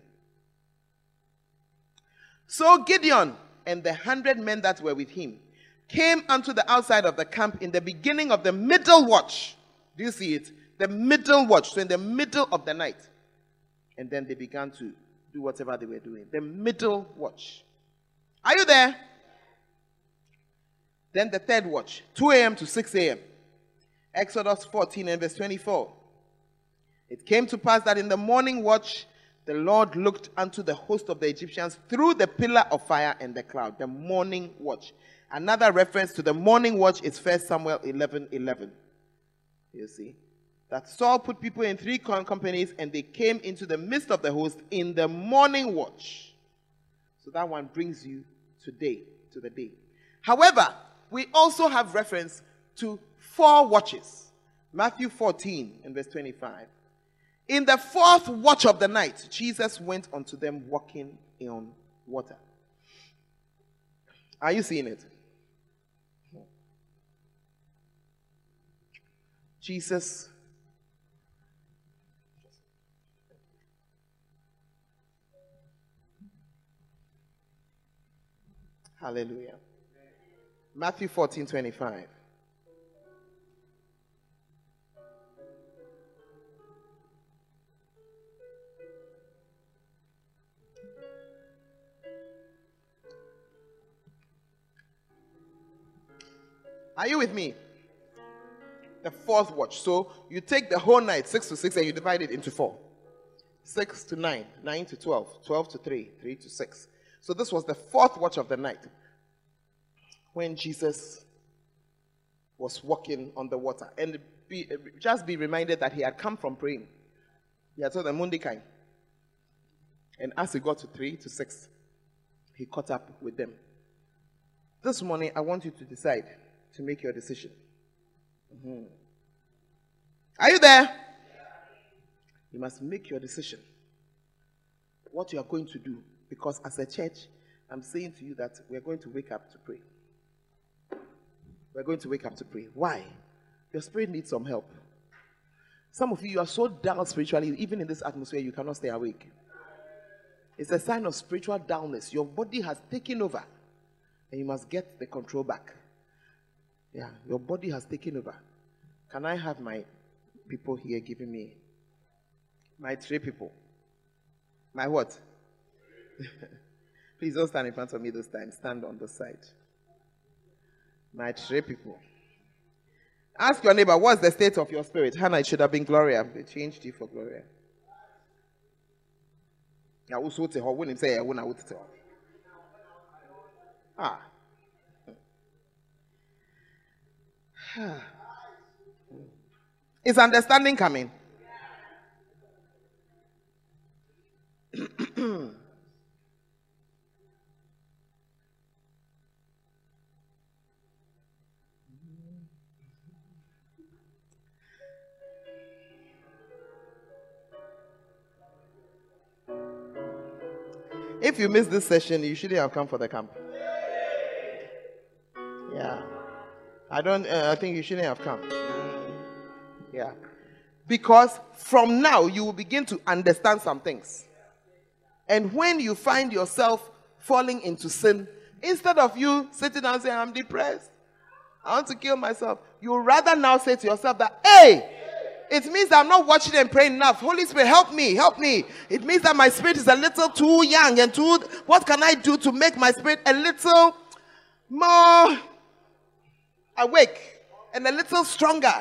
So Gideon and the hundred men that were with him came unto the outside of the camp in the beginning of the middle watch. Do you see it? The middle watch. So in the middle of the night. And then they began to do whatever they were doing. The middle watch. Are you there? Then the third watch, 2 a.m. to 6 a.m. Exodus 14 and verse 24. It came to pass that in the morning watch, the Lord looked unto the host of the Egyptians through the pillar of fire and the cloud, the morning watch. Another reference to the morning watch is 1 Samuel 11 11. You see? That Saul put people in three companies and they came into the midst of the host in the morning watch. So that one brings you today, to the day. However, we also have reference to four watches. Matthew 14 and verse 25. In the fourth watch of the night, Jesus went unto them walking on water. Are you seeing it? Jesus Hallelujah. Matthew 14 25. Are you with me? The fourth watch. So you take the whole night, 6 to 6, and you divide it into 4. 6 to 9, 9 to 12, 12 to 3, 3 to 6. So this was the fourth watch of the night when Jesus was walking on the water. And be, just be reminded that he had come from praying. He had told the Mundikai. And as he got to 3 to 6, he caught up with them. This morning, I want you to decide to make your decision. Mm-hmm. Are you there? You must make your decision. What you are going to do. Because as a church, I'm saying to you that we're going to wake up to pray. We're going to wake up to pray. Why? Your spirit needs some help. Some of you, you are so dull spiritually, even in this atmosphere, you cannot stay awake. It's a sign of spiritual dullness. Your body has taken over, and you must get the control back. Yeah, your body has taken over. Can I have my people here giving me my three people? My what? [LAUGHS] Please don't stand in front of me this time. Stand on the side. My three people. Ask your neighbor, what's the state of your spirit? Hannah, it should have been Gloria. They changed you for Gloria. Ah. [SIGHS] Is understanding coming? If you miss this session, you shouldn't have come for the camp. Yeah. I don't, uh, I think you shouldn't have come. Yeah. Because from now, you will begin to understand some things. And when you find yourself falling into sin, instead of you sitting down saying, I'm depressed, I want to kill myself, you rather now say to yourself that, hey, it means I'm not watching and praying enough. Holy Spirit, help me, help me. It means that my spirit is a little too young and too. What can I do to make my spirit a little more awake and a little stronger.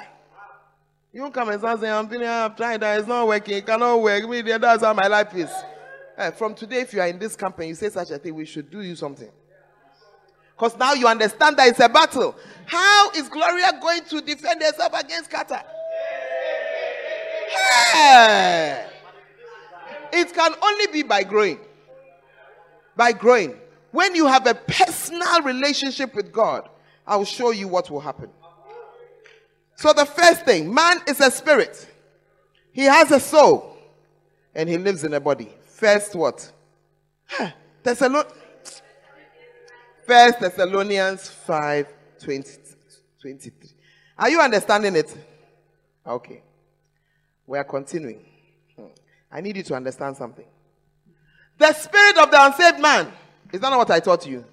You come and start saying, I'm feeling, I'm trying, that it's not working, it cannot work. Me, that's how my life is. Uh, from today, if you are in this company, you say such a thing, we should do you something. Because now you understand that it's a battle. How is Gloria going to defend herself against Carter? Hey! It can only be by growing. By growing. When you have a personal relationship with God, I will show you what will happen. So, the first thing man is a spirit, he has a soul, and he lives in a body. First, what? Thessalon- First Thessalonians 5 20, 23. Are you understanding it? Okay. We are continuing. Hmm. I need you to understand something. The spirit of the unsaved man, is not what I taught you?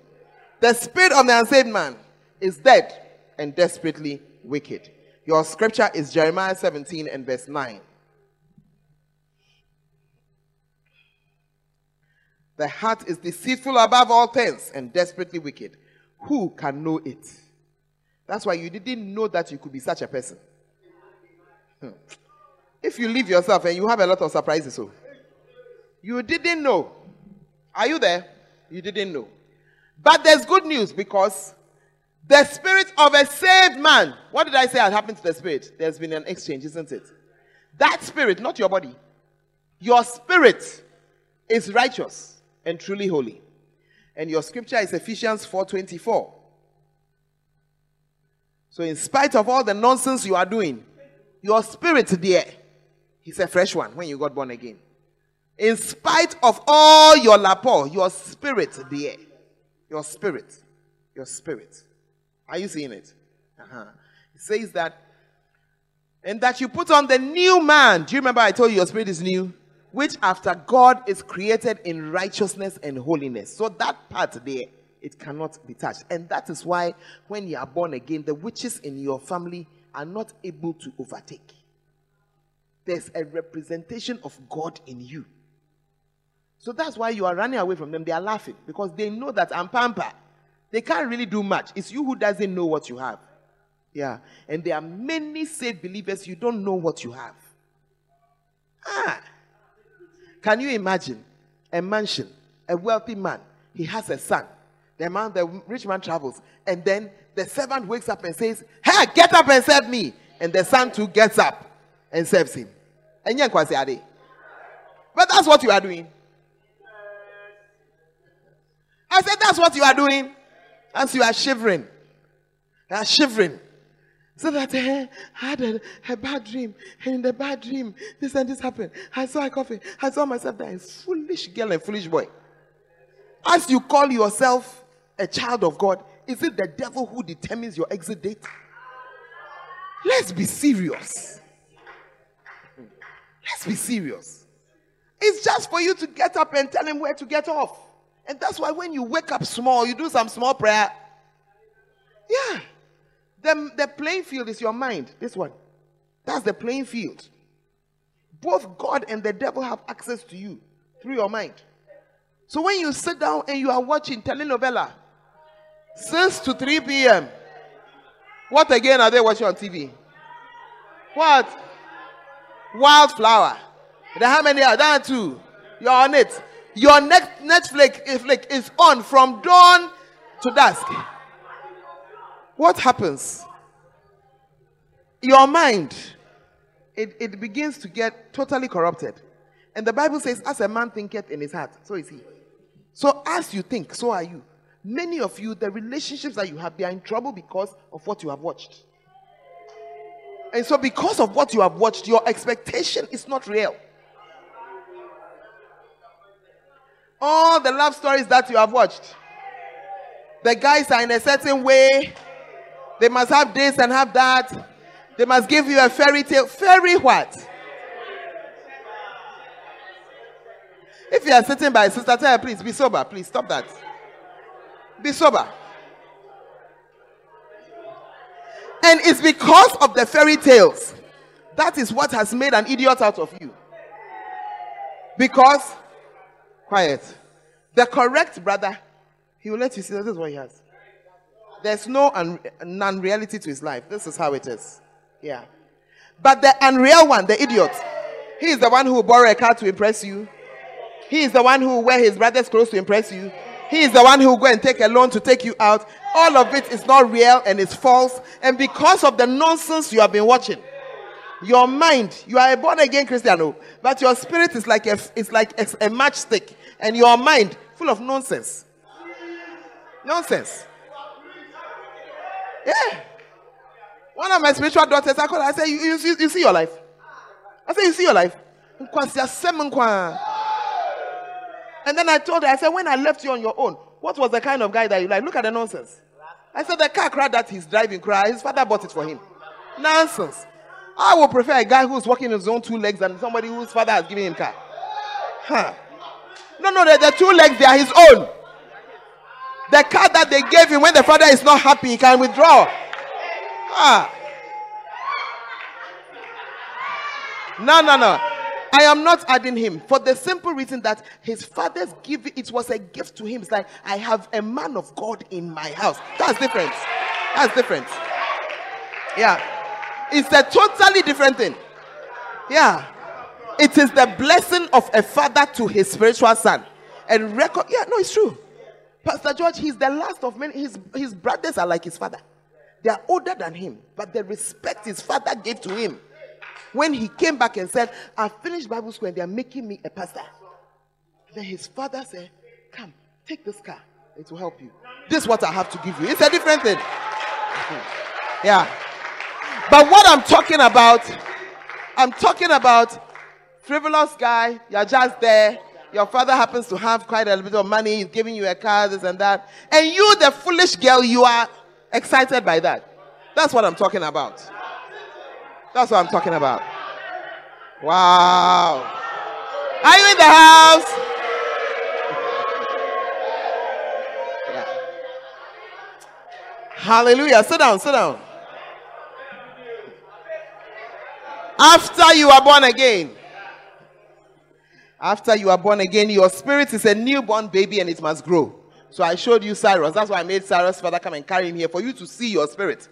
The spirit of the unsaved man is dead and desperately wicked. Your scripture is Jeremiah 17 and verse 9. The heart is deceitful above all things and desperately wicked. Who can know it? That's why you didn't know that you could be such a person. Hmm. If you leave yourself and you have a lot of surprises, so you didn't know. Are you there? You didn't know. But there's good news because the spirit of a saved man. What did I say had happened to the spirit? There's been an exchange, isn't it? That spirit, not your body, your spirit is righteous and truly holy. And your scripture is Ephesians 4:24. So in spite of all the nonsense you are doing, your spirit there is a fresh one when you got born again. In spite of all your lapo, your spirit there, your spirit, your spirit. Are you seeing it? Uh-huh. It says that, and that you put on the new man. Do you remember I told you your spirit is new? which after God is created in righteousness and holiness. So that part there, it cannot be touched. And that is why when you are born again, the witches in your family are not able to overtake. There's a representation of God in you. So that's why you are running away from them. They are laughing because they know that I'm pamper. They can't really do much. It's you who doesn't know what you have. Yeah. And there are many saved believers, you don't know what you have. Ah. Can you imagine a mansion, a wealthy man? He has a son. The man, the rich man travels, and then the servant wakes up and says, Hey, get up and serve me. And the son too gets up and serves him. But that's what you are doing. I said, That's what you are doing. As you are shivering. You are shivering. So that uh, I had a, a, bad dream. And in the bad dream, this and this happened. I saw a coffee. I saw myself there. A foolish girl and foolish boy. As you call yourself a child of God, is it the devil who determines your exit date? Let's be serious. Let's be serious. It's just for you to get up and tell him where to get off. And that's why when you wake up small, you do some small prayer. Yeah. The, the playing field is your mind. This one. That's the playing field. Both God and the devil have access to you through your mind. So when you sit down and you are watching telenovela, 6 to 3 p.m., what again are they watching on TV? What? Wildflower. Then how many are there? Two. You're on it. Your next Netflix is on from dawn to dusk what happens? Your mind, it, it begins to get totally corrupted. And the Bible says, as a man thinketh in his heart, so is he. So as you think, so are you. Many of you, the relationships that you have, they are in trouble because of what you have watched. And so, because of what you have watched, your expectation is not real. All the love stories that you have watched, the guys are in a certain way, they must have this and have that. They must give you a fairy tale. Fairy what? If you are sitting by sister, tell her, please be sober. Please stop that. Be sober. And it's because of the fairy tales. That is what has made an idiot out of you. Because, quiet. The correct brother, he will let you see this is what he has. There's no un- non reality to his life. This is how it is. Yeah. But the unreal one, the idiot, he is the one who will borrow a car to impress you. He is the one who will wear his brother's clothes to impress you. He is the one who will go and take a loan to take you out. All of it is not real and it's false. And because of the nonsense you have been watching, your mind, you are a born again Christian, oh, but your spirit is like a, it's like a matchstick, and your mind full of nonsense. Nonsense. Yeah. One of my spiritual daughters, I called her, I said, you, you, you, you see your life? I said, You see your life? And then I told her, I said, When I left you on your own, what was the kind of guy that you like? Look at the nonsense. I said, The car cry that he's driving, cry, his father bought it for him. Nonsense. I would prefer a guy who's walking his own two legs than somebody whose father has given him car. Huh. No, no, the, the two legs, they are his own. The car that they gave him when the father is not happy, he can withdraw. Ah. No, no, no. I am not adding him for the simple reason that his father's give it was a gift to him. It's like, I have a man of God in my house. That's different. That's different. Yeah. It's a totally different thing. Yeah. It is the blessing of a father to his spiritual son. And record, yeah, no, it's true. Pastor George, he's the last of many. His, his brothers are like his father. They are older than him, but the respect his father gave to him when he came back and said, I finished Bible school and they are making me a pastor. Then his father said, Come, take this car. It will help you. This is what I have to give you. It's a different thing. [LAUGHS] yeah. But what I'm talking about, I'm talking about frivolous guy, you're just there. Your father happens to have quite a little bit of money, he's giving you a car, this and that. And you, the foolish girl, you are excited by that. That's what I'm talking about. That's what I'm talking about. Wow. Are you in the house? Yeah. Hallelujah. Sit down, sit down. After you are born again, after you are born again, your spirit is a newborn baby and it must grow. So I showed you Cyrus. That's why I made Cyrus' father come and carry him here for you to see your spirit.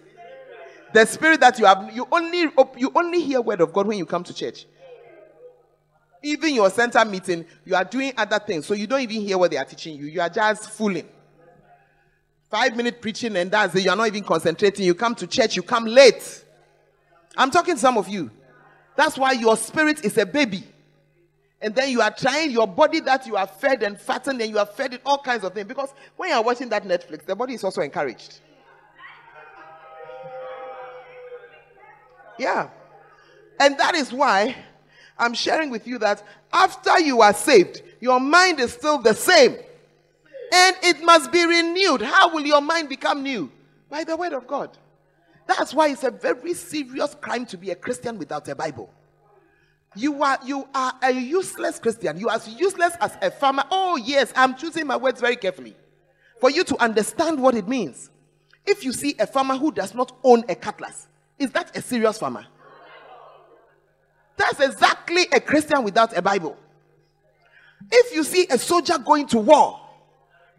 The spirit that you have, you only you only hear word of God when you come to church. Even your center meeting, you are doing other things, so you don't even hear what they are teaching you. You are just fooling. Five minute preaching and that's it. You are not even concentrating. You come to church, you come late. I'm talking to some of you. That's why your spirit is a baby. And then you are trying your body that you are fed and fattened and you are fed it all kinds of things. Because when you are watching that Netflix, the body is also encouraged. Yeah. And that is why I'm sharing with you that after you are saved, your mind is still the same. And it must be renewed. How will your mind become new? By the word of God. That's why it's a very serious crime to be a Christian without a Bible. You are you are a useless Christian. You are as useless as a farmer. Oh yes, I'm choosing my words very carefully for you to understand what it means. If you see a farmer who does not own a cutlass, is that a serious farmer? That's exactly a Christian without a Bible. If you see a soldier going to war,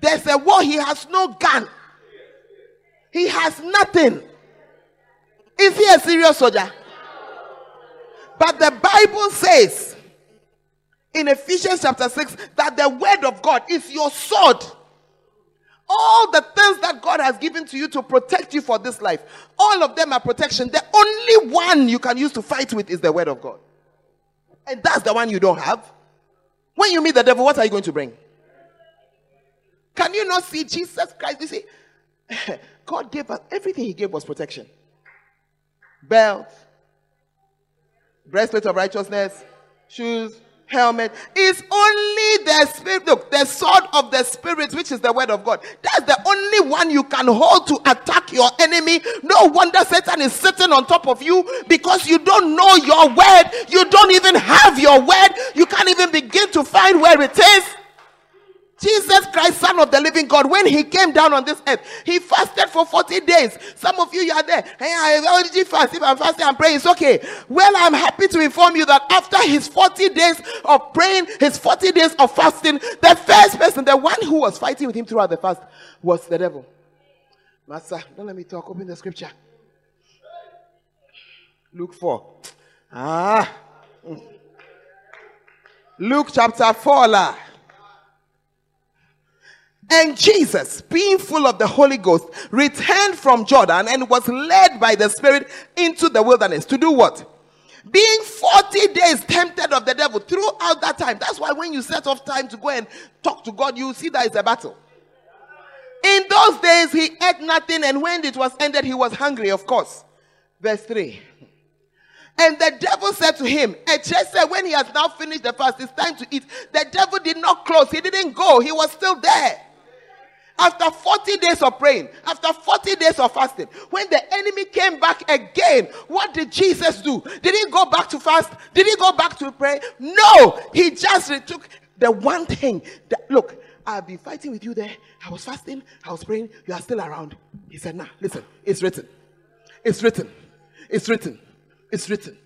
there's a war, he has no gun, he has nothing. Is he a serious soldier? But the Bible says in Ephesians chapter 6 that the word of God is your sword. All the things that God has given to you to protect you for this life, all of them are protection. The only one you can use to fight with is the word of God. And that's the one you don't have. When you meet the devil, what are you going to bring? Can you not see Jesus Christ? You see, [LAUGHS] God gave us everything He gave was protection. Belt, breastplate of righteousness, shoes, helmet is only the spirit look the sword of the spirit which is the word of god. That's the only one you can hold to attack your enemy. No wonder satan is sitting on top of you because you don't know your word. You don't even have your word. You can't even begin to find where it is Jesus Christ, Son of the living God, when he came down on this earth, he fasted for 40 days. Some of you, you are there. Hey, I already fast. If I'm fasting and praying, it's okay. Well, I'm happy to inform you that after his 40 days of praying, his 40 days of fasting, the first person, the one who was fighting with him throughout the fast, was the devil. Master, don't let me talk. Open the scripture. Luke 4. Ah. Luke chapter 4. La. And Jesus, being full of the Holy Ghost, returned from Jordan and was led by the Spirit into the wilderness to do what? Being 40 days tempted of the devil throughout that time. That's why when you set off time to go and talk to God, you see that it's a battle. In those days he ate nothing, and when it was ended, he was hungry, of course. Verse 3. And the devil said to him, and just said, when he has now finished the fast, it's time to eat. The devil did not close, he didn't go, he was still there. After 40 days of praying, after 40 days of fasting, when the enemy came back again, what did Jesus do? Did he go back to fast? Did he go back to pray? No, he just took the one thing that, look, I've been fighting with you there. I was fasting, I was praying, you are still around. He said, Nah, listen, it's written. It's written. It's written. It's written.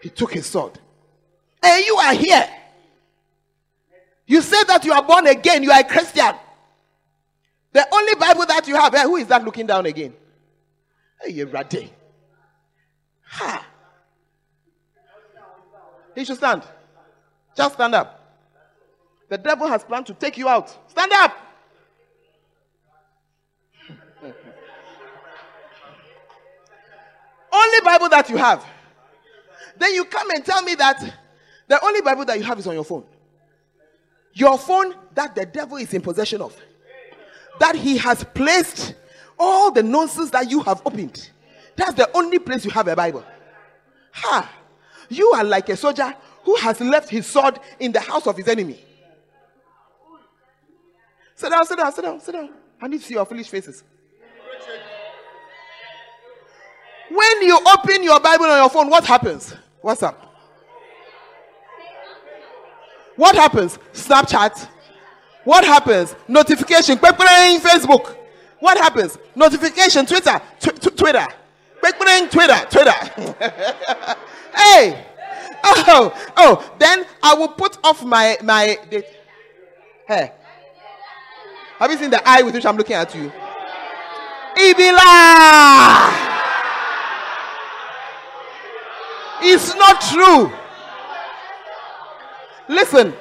He took his sword. And you are here. You say that you are born again, you are a Christian. The only Bible that you have, eh, who is that looking down again? Hey, Rade. Ha. He should stand. Just stand up. The devil has planned to take you out. Stand up. only Bible that you have. Then you come and tell me that the only Bible that you have is on your phone. Your phone that the devil is in possession of. That he has placed all the nonsense that you have opened. That's the only place you have a Bible. Ha! You are like a soldier who has left his sword in the house of his enemy. Sit down, sit down, sit down, sit down. I need to see your foolish faces. When you open your Bible on your phone, what happens? What's up? What happens? Snapchat. What happens? Notification. Facebook. What happens? Notification. Twitter. Tw- Twitter. Twitter. Twitter. [LAUGHS] hey. Oh, oh. Then I will put off my my. Hey. Have you seen the eye with which I'm looking at you? Ibila! It's not true. Listen,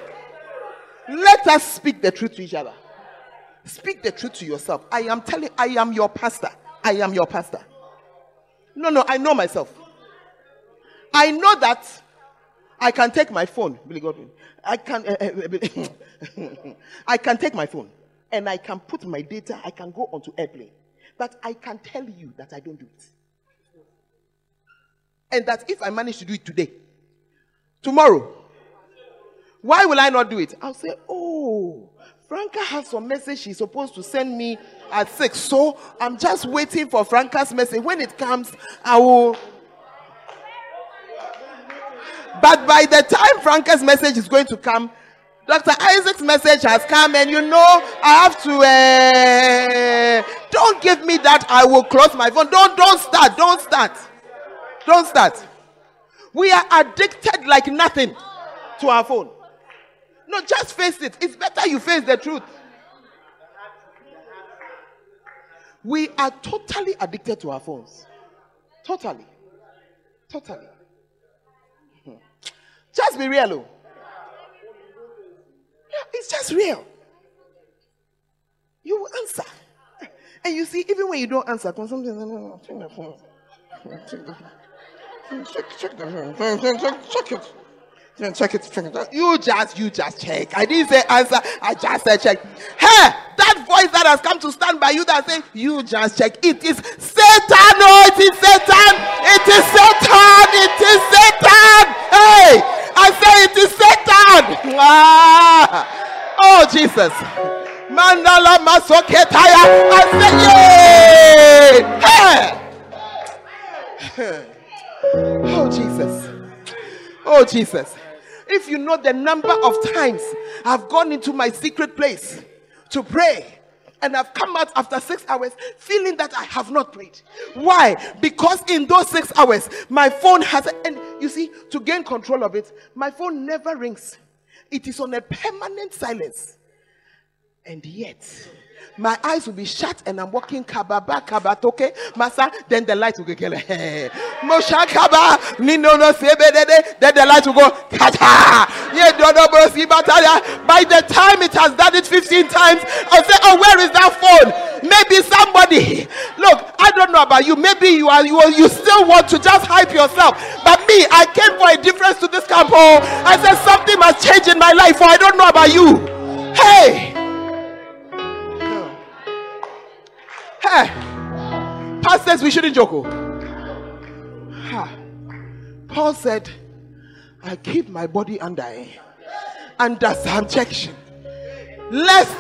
let us speak the truth to each other. Speak the truth to yourself. I am telling, I am your pastor. I am your pastor. No, no, I know myself. I know that I can take my phone. Billy Godwin. I can. Uh, [LAUGHS] I can take my phone and I can put my data. I can go onto airplane, but I can tell you that I don't do it. And that if I manage to do it today, tomorrow, why will I not do it? I'll say, oh, Franca has some message she's supposed to send me at six. So I'm just waiting for Franca's message. When it comes, I will. But by the time Franca's message is going to come, Dr. Isaac's message has come, and you know, I have to. Uh, don't give me that. I will close my phone. Don't, don't start. Don't start. Don't start. We are addicted like nothing to our phone. No, just face it. It's better you face the truth. We are totally addicted to our phones. Totally. Totally. Hmm. Just be real. Oh. Yeah, it's just real. You will answer. And you see, even when you don't answer, something. Check, the phone. check check the phone. Check, check, check it. Check it, check it. You just, you just check. I didn't say answer. I just said check. Hey, that voice that has come to stand by you that say you just check. It is Satan. No, it is Satan. It is Satan. It is Satan. Hey, I say it is Satan. Ah. Oh Jesus. Mandala masoketaya. I say yay. Hey. [LAUGHS] Oh, Jesus. Oh, Jesus. If you know the number of times I've gone into my secret place to pray and I've come out after six hours feeling that I have not prayed. Why? Because in those six hours, my phone has, and you see, to gain control of it, my phone never rings, it is on a permanent silence. And yet, my eyes will be shut and I'm walking kababa kabatoke. Masa then the light will go mosha kaba nino no sebedede then the light will go kata. Ye dodo bosi bataya by the time it has done it 15 times I'll say oh where is that phone? Maybe somebody look I don't know about you. Maybe you are you, you still want to just hype yourself. But me I came for a difference to this camp oh. I said something must change in my life or oh, I don't know about you. Hey Pastors, we shouldn't joke. oh. Paul said, I keep my body under, under subjection. Lest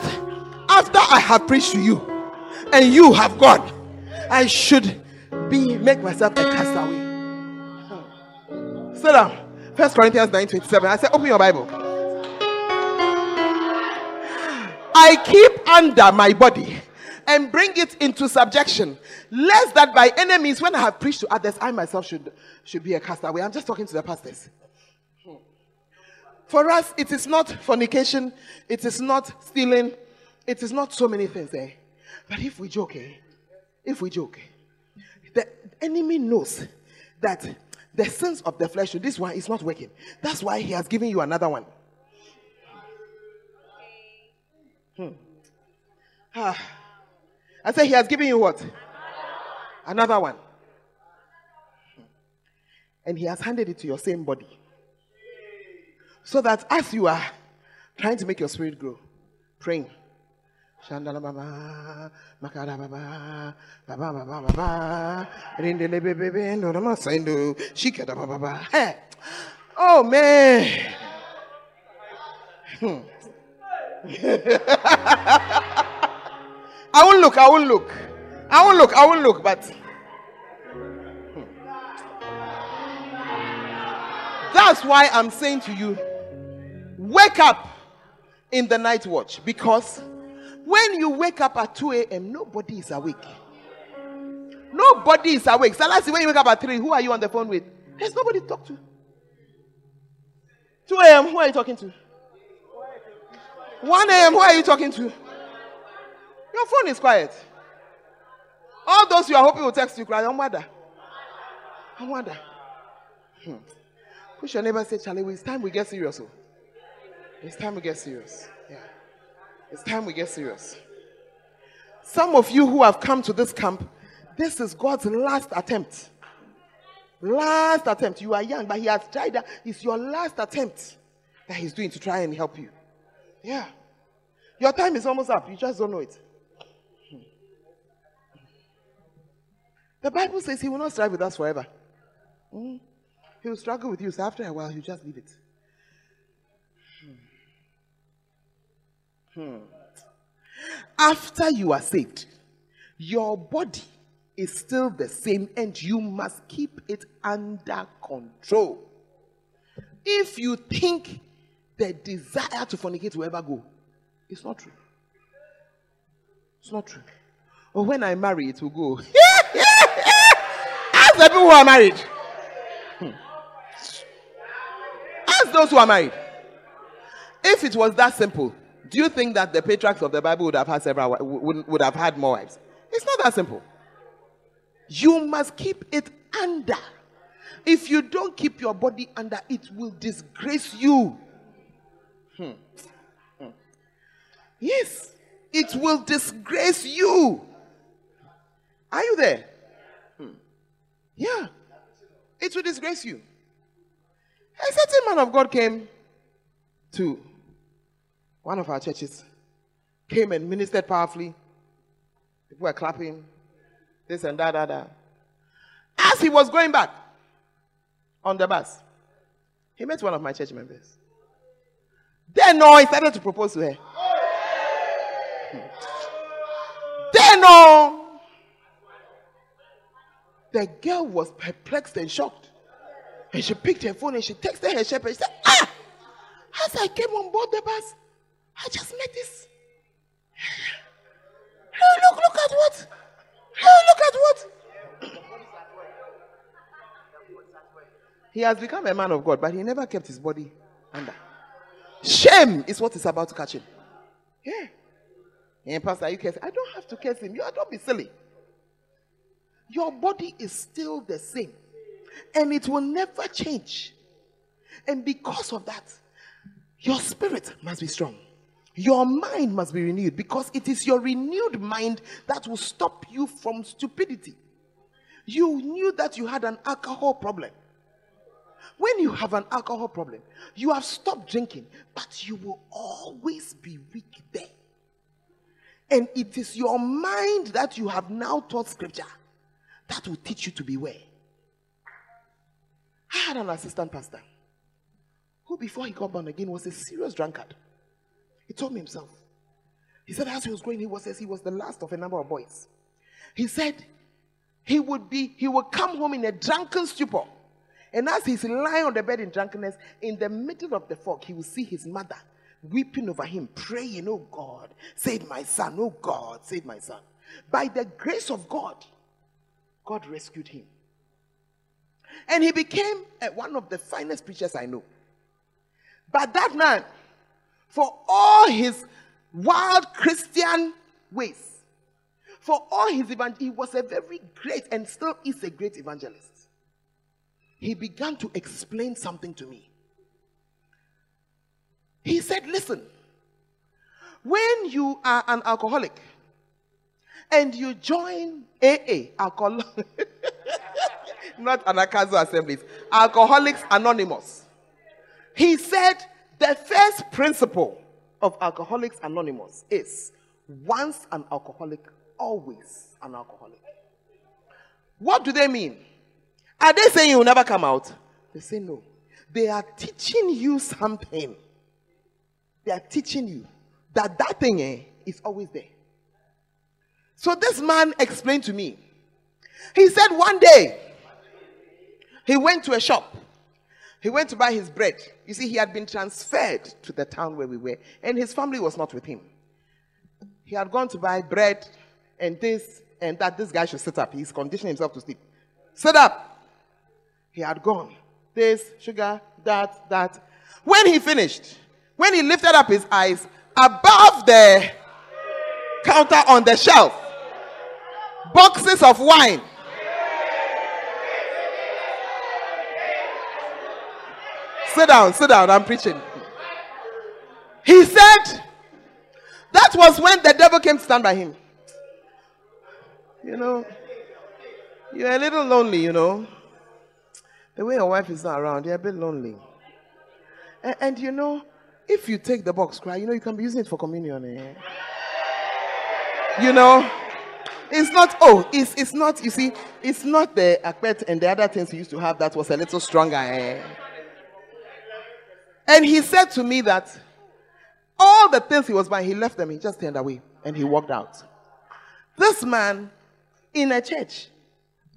after I have preached to you and you have gone, I should be make myself a castaway. Sit down. First Corinthians 9 27. I said, open your Bible. I keep under my body and bring it into subjection, lest that by enemies, when I have preached to others, I myself should, should be a castaway. I'm just talking to the pastors. For us, it is not fornication, it is not stealing, it is not so many things, eh? But if we joke, eh? If we joke, the enemy knows that the sins of the flesh, this one is not working. That's why he has given you another one. Hmm. Ah. I say he has given you what? Another one. And he has handed it to your same body. So that as you are trying to make your spirit grow, praying. Oh man. Hmm. [LAUGHS] I won't look, I won't look. I won't look, I won't look, but Hmm. that's why I'm saying to you, wake up in the night watch because when you wake up at 2 a.m., nobody is awake. Nobody is awake. So last when you wake up at 3, who are you on the phone with? There's nobody to talk to. 2 a.m., who are you talking to? 1 a.m., who are you talking to? Your phone is quiet. All those you are hoping will text you, cry, I wonder. I wonder. Hmm. Push your neighbor say, Charlie, it's time we get serious. oh. It's time we get serious. Yeah. It's time we get serious. Some of you who have come to this camp, this is God's last attempt. Last attempt. You are young, but He has tried that. It's your last attempt that He's doing to try and help you. Yeah. Your time is almost up. You just don't know it. The Bible says He will not strive with us forever. Hmm. He will struggle with you. So after a while, you just leave it. Hmm. After you are saved, your body is still the same and you must keep it under control. If you think the desire to fornicate will ever go, it's not true. It's not true. When I marry, it will go. [LAUGHS] Ask the people who are married. Hmm. Ask those who are married. If it was that simple, do you think that the patriarchs of the Bible would have had several would, would have had more wives? It's not that simple. You must keep it under. If you don't keep your body under, it will disgrace you. Hmm. Hmm. Yes, it will disgrace you. Are you there? Hmm. Yeah, it will disgrace you. A certain man of God came to one of our churches, came and ministered powerfully. People were clapping, this and that, that, that. As he was going back on the bus, he met one of my church members. Then, no, he started to propose to her. Then, no, the girl was perplexed and shocked. And she picked her phone and she texted her shepherd. She said, Ah, as I came on board the bus, I just met this. Hey, look, look at what? Hey, look at what? He has become a man of God, but he never kept his body under. Shame is what is about to catch him. Yeah. And Pastor, you curse. I don't have to curse him. You don't be silly. Your body is still the same, and it will never change. And because of that, your spirit must be strong. Your mind must be renewed because it is your renewed mind that will stop you from stupidity. You knew that you had an alcohol problem. When you have an alcohol problem, you have stopped drinking, but you will always be weak there. And it is your mind that you have now taught scripture That will teach you to beware. I had an assistant pastor who, before he got born again, was a serious drunkard. He told me himself. He said, as he was growing, he was he was the last of a number of boys. He said he would be, he would come home in a drunken stupor. And as he's lying on the bed in drunkenness, in the middle of the fog, he will see his mother weeping over him, praying, Oh God, save my son, oh God, save my son. By the grace of God, God rescued him. And he became uh, one of the finest preachers I know. But that man, for all his wild Christian ways, for all his evangel, he was a very great and still is a great evangelist. He began to explain something to me. He said, Listen, when you are an alcoholic and you join AA, alcohol, [LAUGHS] not Anagkazo assemblies, Alcoholics Anonymous, he said the first principle of Alcoholics Anonymous is once an alcoholic, always an alcoholic. What do they mean? Are they saying you will never come out? They say no. They are teaching you something. They are teaching you that that thing eh, is always there. So this man explained to me. He said one day he went to a shop. He went to buy his bread. You see, he had been transferred to the town where we were, and his family was not with him. He had gone to buy bread and this and that. This guy should sit up. He's conditioning himself to sleep. Sit up. He had gone. This, sugar, that, that. When he finished, when he lifted up his eyes above the counter on the shelf, boxes of wine. Sit down, sit down, I'm preaching. He said that was when the devil came to stand by him. You know, you're a little lonely, you know. The way your wife is not around, you're a bit lonely. And, and you know, if you take the box, cry, you know, you can be using it for communion. Eh? You know, it's not, oh, it's, it's not, you see, it's not the akpet and the other things he used to have that was a little stronger. Eh? And he said to me that all the things he was buying, he left them, he just turned away and he walked out. This man in a church,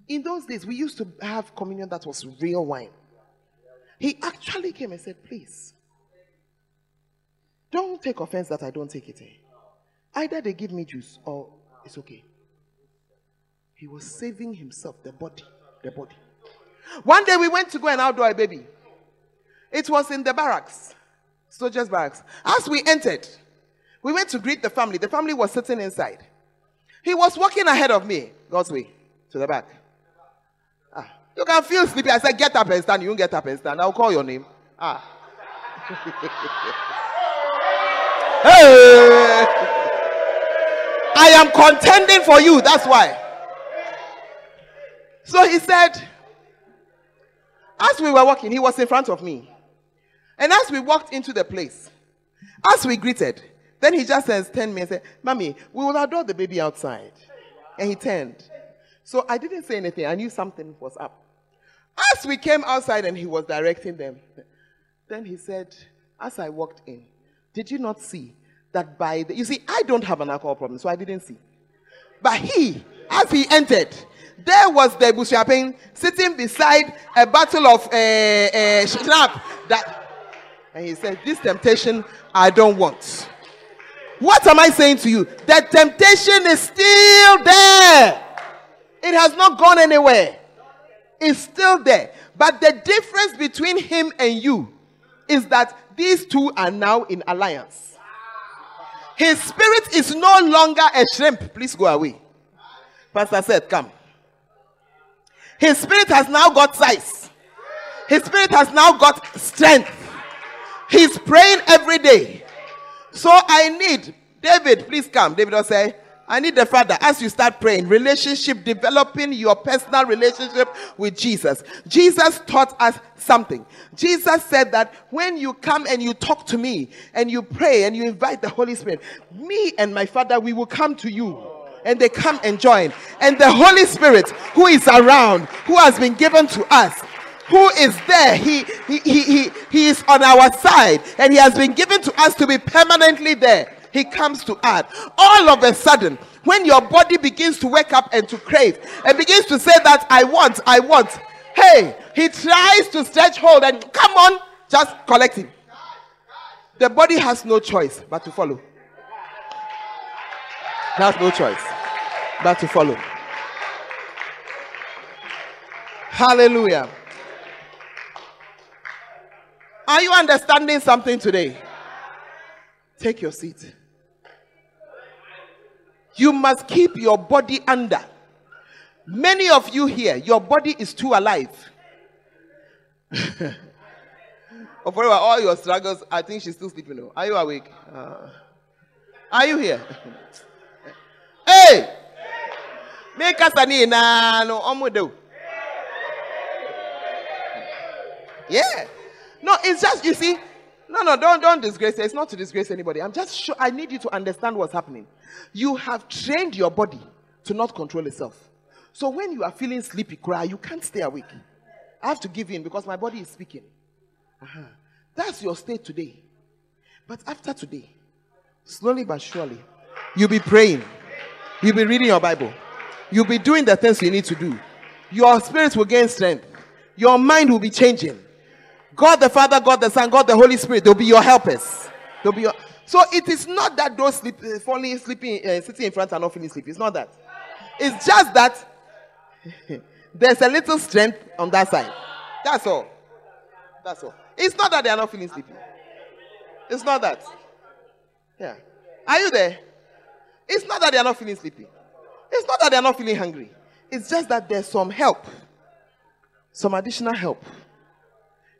in those days, we used to have communion that was real wine. He actually came and said, Please, don't take offense that I don't take it. Eh? Either they give me juice or it's okay. He was saving himself, the body, the body. One day we went to go and outdoor a baby. It was in the barracks, soldiers' barracks. As we entered, we went to greet the family. The family was sitting inside. He was walking ahead of me, God's way, to the back. Ah, you can feel sleepy. I said, Get up and stand. You won't get up and stand. I'll call your name. Ah. [LAUGHS] hey! I am contending for you. That's why. So he said, as we were walking, he was in front of me. And as we walked into the place, as we greeted, then he just says, 10 minutes, said, Mommy, we will adore the baby outside. And he turned. So I didn't say anything. I knew something was up. As we came outside and he was directing them, then he said, As I walked in, did you not see that by the. You see, I don't have an alcohol problem, so I didn't see. But he, as he entered, there was the Bushaping sitting beside a bottle of uh, uh, schnapps that and he said, This temptation I don't want. What am I saying to you? The temptation is still there. It has not gone anywhere. It's still there. But the difference between him and you is that these two are now in alliance. His spirit is no longer a shrimp. Please go away. Pastor said, Come. His spirit has now got size. His spirit has now got strength. He's praying every day. So I need David, please come. David will say, I need the Father as you start praying, relationship, developing your personal relationship with Jesus. Jesus taught us something. Jesus said that when you come and you talk to me and you pray and you invite the Holy Spirit, me and my Father, we will come to you. and they come and join. And the Holy Spirit, who is around, who has been given to us, who is there, he, he, he, he, he is on our side, and he has been given to us to be permanently there. He comes to add. All of a sudden, when your body begins to wake up and to crave and begins to say that I want, I want, hey, he tries to stretch hold and come on, just collect him. The body has no choice but to follow. It has no choice but to follow. Hallelujah. Are you understanding something today? Take your seat. You must keep your body under. Many of you here, your body is too alive. [LAUGHS] Of all your struggles, I think she's still sleeping. Though. Are you awake? Uh, are you here? [LAUGHS] hey! Make us a na no. Yeah. No, it's just you see. No, no, don't don't disgrace. It's not to disgrace anybody. I'm just sure I need you to understand what's happening. You have trained your body to not control itself. So when you are feeling sleepy, cry, you can't stay awake. I have to give in because my body is speaking. Uh-huh. That's your state today. But after today, slowly but surely, you'll be praying. You'll be reading your Bible. You'll be doing the things you need to do. Your spirit will gain strength. Your mind will be changing. God the Father, God the Son, God the Holy Spirit, they'll be your helpers. They'll be your... So it is not that those sleep, uh, falling, sleeping, uh, sitting in front are not feeling sleepy. It's not that. It's just that [LAUGHS] there's a little strength on that side. That's all. That's all. It's not that they are not feeling sleepy. It's not that. Yeah. Are you there? It's not that they are not feeling sleepy. It's not that they are not feeling hungry. It's just that there's some help, some additional help.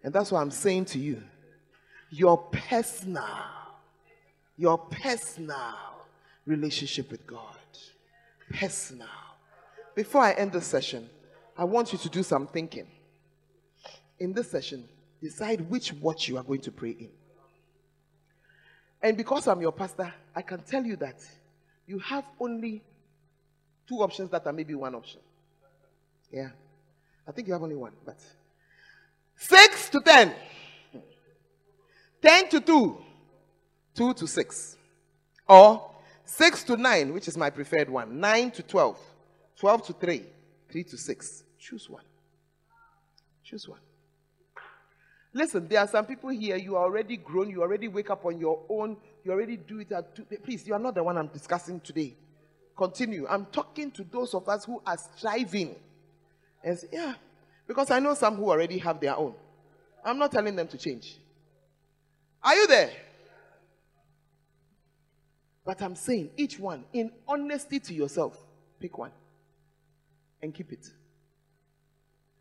And that's what I'm saying to you. Your personal, your personal relationship with God. Personal. Before I end the session, I want you to do some thinking. In this session, decide which watch you are going to pray in. And because I'm your pastor, I can tell you that you have only two options that are maybe one option. Yeah. I think you have only one, but 6 to 10. 10 to 2. 2 to 6. Or 6 to 9, which is my preferred one. 9 to 12. 12 to 3. 3 to 6. Choose one. Choose one. Listen, there are some people here, you are already grown, you already wake up on your own, you already do it at two. Please, you are not the one I'm discussing today. Continue. I'm talking to those of us who are striving. And say, yeah, because I know some who already have their own. I'm not telling them to change. Are you there? But I'm saying each one, in honesty to yourself, pick one and keep it.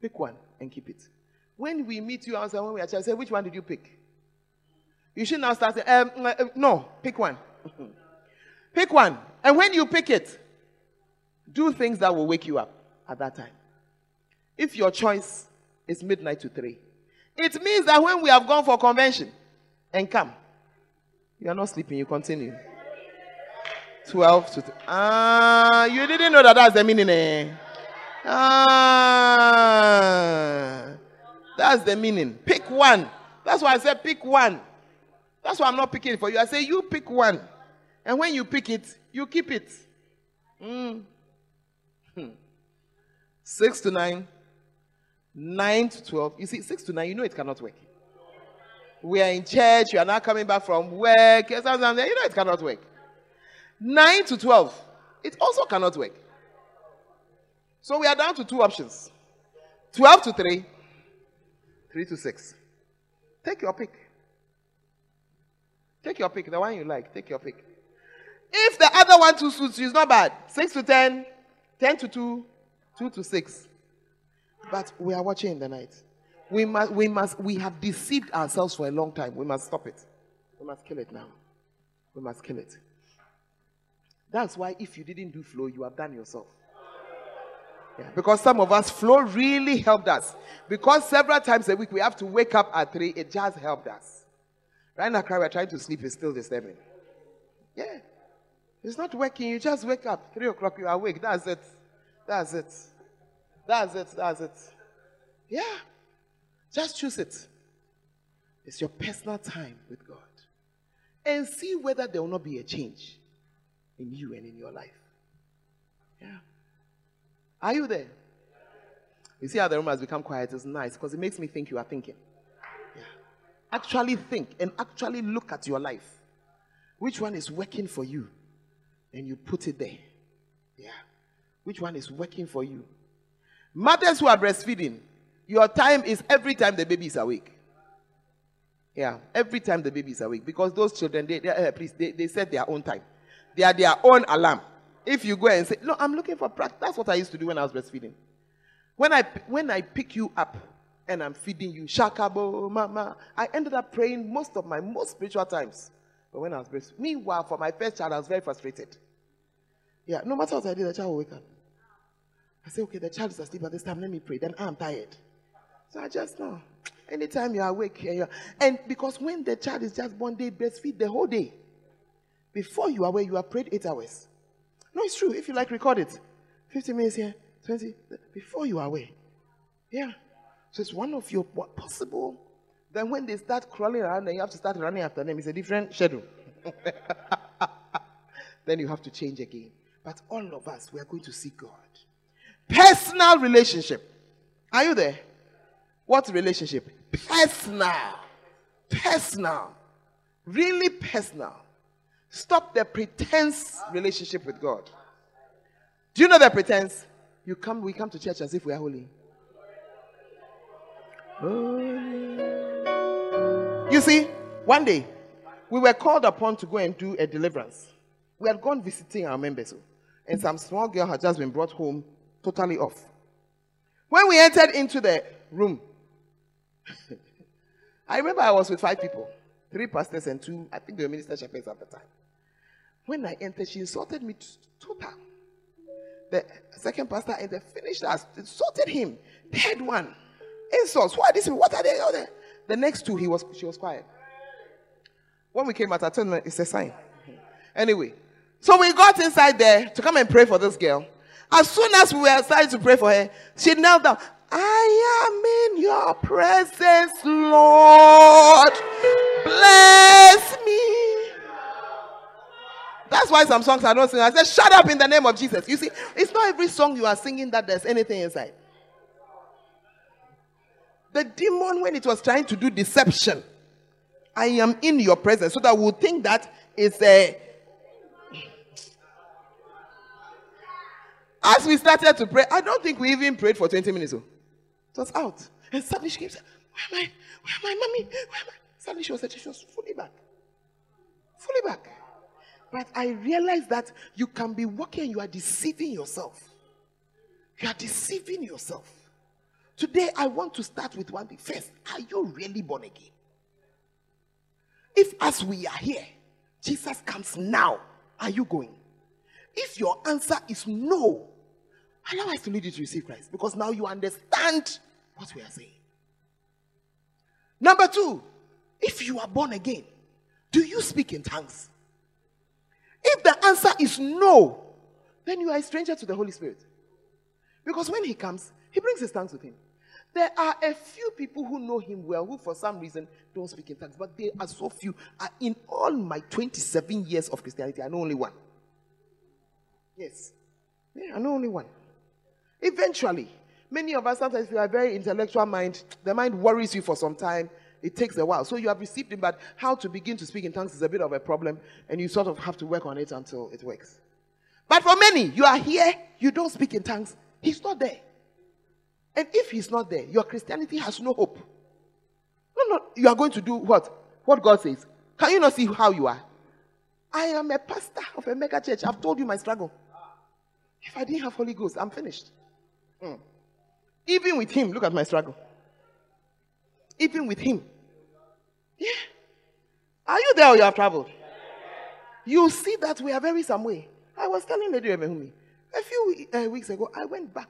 Pick one and keep it. When we meet you outside, when we are say, which one did you pick? You should now start saying, um, uh, uh, no, pick one. [LAUGHS] pick one. And when you pick it, do things that will wake you up at that time. If your choice is midnight to three, it means that when we have gone for convention and come, you are not sleeping, you continue. 12 to Ah, uh, you didn't know that that's the meaning. Eh? Ah. That's the meaning. Pick one. That's why I said pick one. That's why I'm not picking for you. I say you pick one. And when you pick it, you keep it. Mm. Hmm. Six to nine. Nine to twelve. You see, six to nine, you know it cannot work. We are in church, you are now coming back from work. You know it cannot work. Nine to twelve. It also cannot work. So we are down to two options. Twelve to three Three to six. Take your pick. Take your pick, the one you like. Take your pick. If the other one to suits you, it's not bad. Six to ten, ten to two, two to six. But we are watching in the night. We must, we must, we have deceived ourselves for a long time. We must stop it. We must kill it now. We must kill it. That's why if you didn't do flow, you have done yourself. Yeah, because some of us, flow really helped us. Because several times a week we have to wake up at 3, it just helped us. Right now, we're trying to sleep, is still disturbing. Yeah. It's not working. You just wake up. Three o'clock, you are awake. That's it. That's it. That's it. That's it. Yeah. Just choose it. It's your personal time with God. And see whether there will not be a change in you and in your life. Yeah. Are you there? You see how the room has become quiet? It's nice because it makes me think you are thinking. Yeah. Actually think and actually look at your life. Which one is working for you? And you put it there. Yeah. Which one is working for you? Mothers who are breastfeeding, your time is every time the baby is awake. Yeah, every time the baby is awake. Because those children, they, they uh, please, they, they set their own time. They are their own alarm. If you go and say, No, I'm looking for practice, that's what I used to do when I was breastfeeding. When I when I pick you up and I'm feeding you, shakabo, mama, I ended up praying most of my most spiritual times. But when I was breastfeeding, meanwhile, for my first child, I was very frustrated. Yeah, no matter what I did, the child will wake up. I say, okay, the child is asleep at this time. Let me pray. Then I'm tired. So I just know. Anytime you're awake, and, you're, and because when the child is just born, they breastfeed the whole day. Before you are awake, you have prayed eight hours. No, it's true. If you like, record it. 15 minutes here, 20, before you are away. Yeah. So it's one of your possible. Then when they start crawling around, then you have to start running after them. It's a different schedule. [LAUGHS] then you have to change again. But all of us, we are going to see God. Personal relationship. Are you there? What relationship? Personal. Personal. Really personal. Stop the pretense relationship with God. Do you know the pretense? You come, we come to church as if we are holy. You see, one day we were called upon to go and do a deliverance. We had gone visiting our members, and some small girl had just been brought home totally off. When we entered into the room, [LAUGHS] I remember I was with five people three pastors and two, I think they were minister shepherds at the time. When I entered, she insulted me total. The second pastor entered, finished us, insulted him. Third one, insults. Why this? What are they? The next two, he was she was quiet. When we came out, I told them it's a sign. Anyway, so we got inside there to come and pray for this girl. As soon as we were starting to pray for her, she knelt down. I am in your presence, Lord. Bless me. That's why some songs I don't sing. I said, Shut up in the name of Jesus. You see, it's not every song you are singing that there's anything inside. The demon, when it was trying to do deception, I am in your presence, so that we'll think that it's a. As we started to pray, I don't think we even prayed for 20 minutes. Oh. It was out. And suddenly she came said, Where am I? Where am I, mommy? Where am I? Suddenly she was, she was fully back. Fully back. But I realized that you can be walking and you are deceiving yourself. You are deceiving yourself. Today, I want to start with one thing. First, are you really born again? If, as we are here, Jesus comes now, are you going? If your answer is no, allow us to lead you to receive Christ because now you understand what we are saying. Number two, if you are born again, do you speak in tongues? If the answer is no, then you are a stranger to the Holy Spirit. Because when he comes, he brings his tongues with him. There are a few people who know him well who, for some reason, don't speak in tongues, but there are so few. Uh, in all my 27 years of Christianity, I know only one. Yes. Yeah, I know only one. Eventually, many of us sometimes we are very intellectual mind. The mind worries you for some time. It takes a while. So you have received him, but how to begin to speak in tongues is a bit of a problem, and you sort of have to work on it until it works. But for many, you are here, you don't speak in tongues. He's not there. And if he's not there, your Christianity has no hope. No, no, you are going to do what? What God says. Can you not see how you are? I am a pastor of a mega church. I've told you my struggle. If I didn't have Holy Ghost, I'm finished. Mm. Even with him, look at my struggle. Even with him. Yeah. Are you there or you have traveled? You see that we are very some way. I was telling Lady a few uh, weeks ago, I went back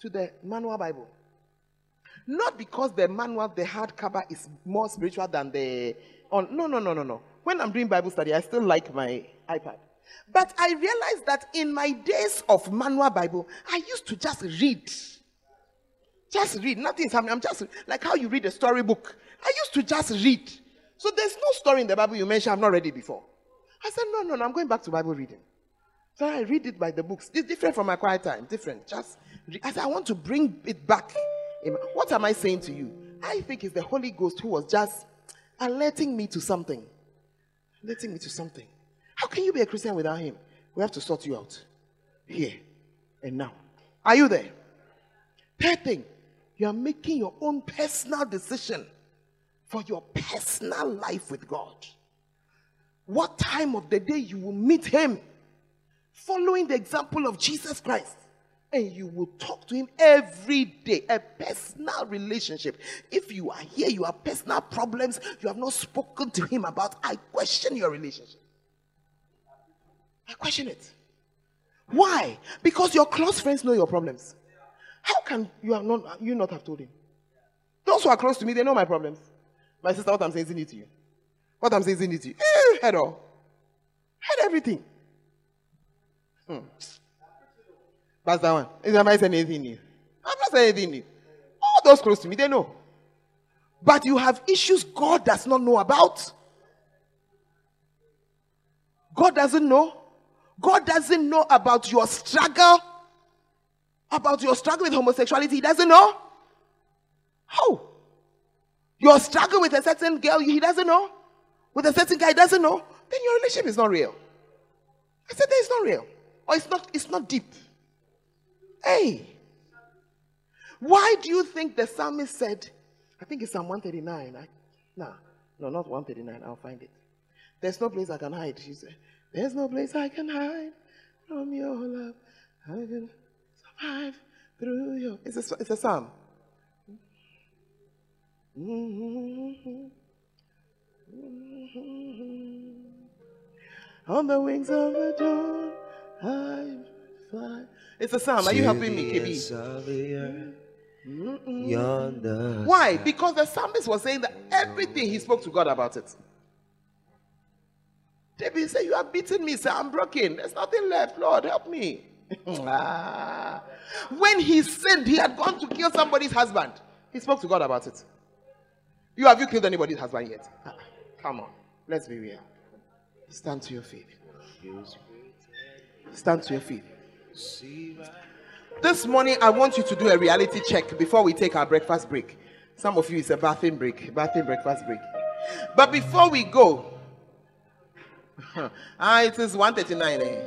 to the manual Bible. Not because the manual, the hardcover, is more spiritual than the. No, no, no, no, no. When I'm doing Bible study, I still like my iPad. But I realized that in my days of manual Bible, I used to just read. Just read. Nothing's happening. I'm just like how you read a storybook. I used to just read. So there's no story in the Bible you mentioned I've not read it before. I said, no, no, no, I'm going back to Bible reading. So I read it by the books. It's different from my quiet time. Different. Just re- I said, I want to bring it back. What am I saying to you? I think it's the Holy Ghost who was just alerting me to something. Alerting me to something. How can you be a Christian without him? We have to sort you out. Here and now. Are you there? Third thing, you are making your own personal decision for your personal life with God. What time of the day you will meet Him, following the example of Jesus Christ, and you will talk to Him every day, a personal relationship. If you are here, you have personal problems, you have not spoken to Him about, I question your relationship. I question it. Why? Because your close friends know your problems. How can you have not you not have told him? Those who are close to me, they know my problems. My sister, what I'm saying is it to you. What I'm saying is it to you. Eh, head all. Head everything. Hmm. That's that one. Is am I saying anything new? I'm not saying anything new. All those close to me, they know. But you have issues God does not know about. God doesn't know. God doesn't know about your struggle, about your struggle with homosexuality. He doesn't know. How? Your struggle with a certain girl, he doesn't know. With a certain guy, he doesn't know. Then your relationship is not real. I said, it's not real. Or it's not, it's not deep. Hey. Why do you think the psalmist said, I think it's Psalm 139. I, nah, no, not 139. I'll find it. There's no place I can hide. She said, There's no place I can hide from your love. I can survive through your. It's a, it's a psalm. Mm-hmm. Mm-hmm. On the wings of the dawn, I fly. It's a psalm. Are you helping me, KB? Why? Because the psalmist was saying that everything he spoke to God about it. David said, You have beaten me, sir. I'm broken. There's nothing left. Lord, help me. [LAUGHS] Ah. when he sinned, he had gone to kill somebody's husband. He spoke to God about it. You have you killed anybody's husband yet? Ah, Come on. Let's be real. Stand to your feet. Stand to your feet. This morning, I want you to do a reality check before we take our breakfast break. Some of you, it's a bathing break, bathing breakfast break. But before we go, [LAUGHS] ah, it is 139. Eh?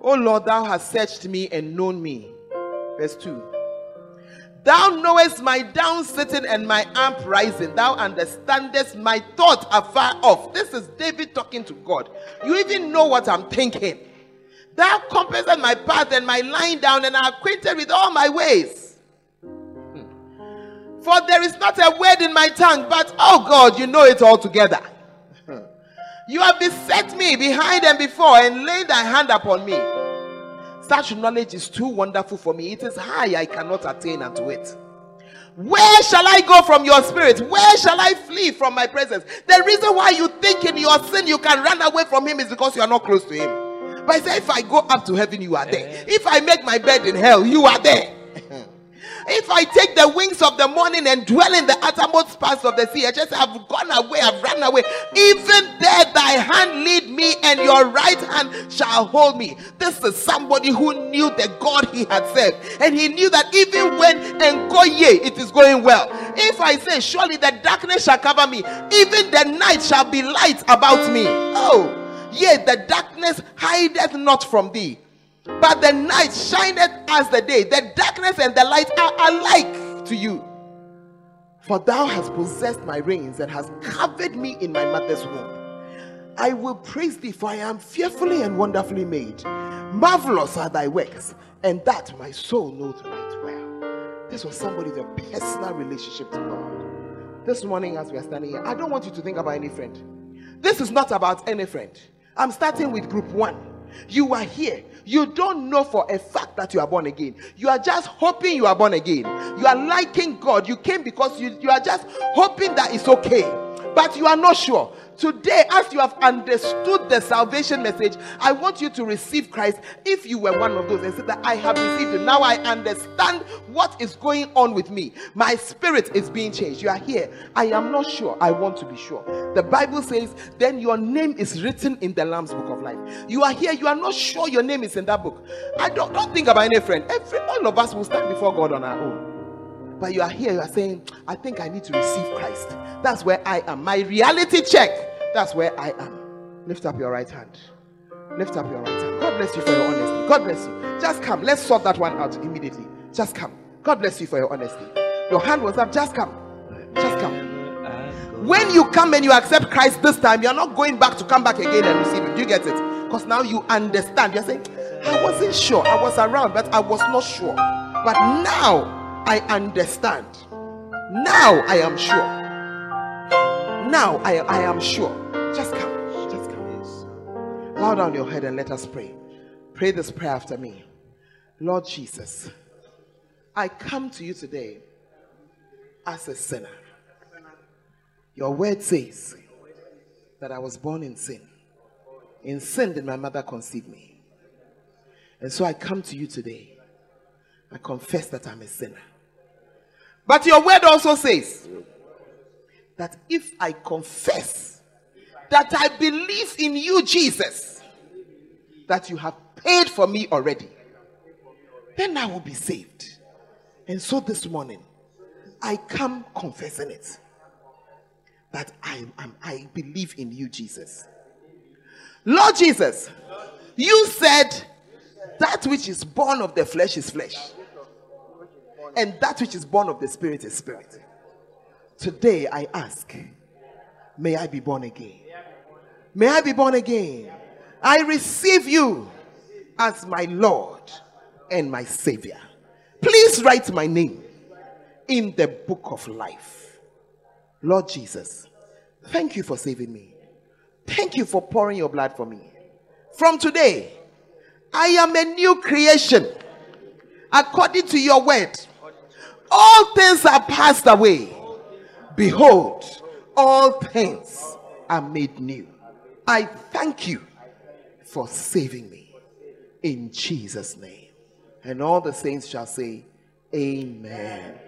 Oh Lord, thou hast searched me and known me. Verse 2. Thou knowest my down sitting and my uprising. Thou understandest my thought afar off. This is David talking to God. You even know what I'm thinking. Thou compassest my path and my lying down, and are acquainted with all my ways. Hmm. For there is not a word in my tongue, but oh God, you know it all together. You have beset me behind and before, and laid thy hand upon me. Such knowledge is too wonderful for me. It is high, I cannot attain unto it. Where shall I go from your spirit? Where shall I flee from my presence? The reason why you think in your sin you can run away from him is because you are not close to him. But I say, if I go up to heaven, you are there. If I make my bed in hell, you are there. If I take the wings of the morning and dwell in the uttermost parts of the sea, I just have gone away, I've run away. Even there, thy hand lead me, and your right hand shall hold me. This is somebody who knew the God he had served, and he knew that even when enkoye, it is going well. If I say, Surely the darkness shall cover me, even the night shall be light about me. Oh, yea, the darkness hideth not from thee. But the night shineth as the day. The darkness and the light are alike to you. For thou hast possessed my reins and hast covered me in my mother's womb. I will praise thee, for I am fearfully and wonderfully made. Marvelous are thy works, and that my soul knows right well. This was somebody with a personal relationship to God. This morning, as we are standing here, I don't want you to think about any friend. This is not about any friend. I'm starting with group one. You are here. You don't know for a fact that you are born again. You are just hoping you are born again. You are liking God. You came because you, you are just hoping that it's okay. But you are not sure. Today, as you have understood the salvation message, I want you to receive Christ. If you were one of those and said that I have received him, now I understand what is going on with me. My spirit is being changed. You are here. I am not sure. I want to be sure. The Bible says, then your name is written in the Lamb's book of life. You are here. You are not sure your name is in that book. I don't, don't think about any friend. Every all of us will stand before God on our own but you are here, you are saying, I think I need to receive Christ. That's where I am. My reality check, that's where I am. Lift up your right hand. Lift up your right hand. God bless you for your honesty. God bless you. Just come. Let's sort that one out immediately. Just come. God bless you for your honesty. Your hand was up. Just come. Just come. When you come and you accept Christ this time, you're not going back to come back again and receive Him. Do you get it? Because now you understand. You're saying, I wasn't sure. I was around, but I was not sure. But now I understand. Now I am sure. Now I, I am sure. Just come. Just come. Bow down your head and let us pray. Pray this prayer after me. Lord Jesus, I come to you today as a sinner. Your word says that I was born in sin. In sin did my mother conceive me. And so I come to you today. I confess that I'm a sinner. But your word also says that if I confess that I believe in you, Jesus, that you have paid for me already, then I will be saved. And so this morning, I come confessing it that I am I believe in you, Jesus. Lord Jesus, you said that which is born of the flesh is flesh and that which is born of the Spirit is spirit. Today I ask, may I be born again? May I be born again? I receive you as my Lord and my Savior. Please write my name in the book of life. Lord Jesus, thank you for saving me. Thank you for pouring your blood for me. From today, I am a new creation according to your word all things are passed away. Behold, all things are made new. I thank you for saving me in Jesus' name. And all the saints shall say, Amen.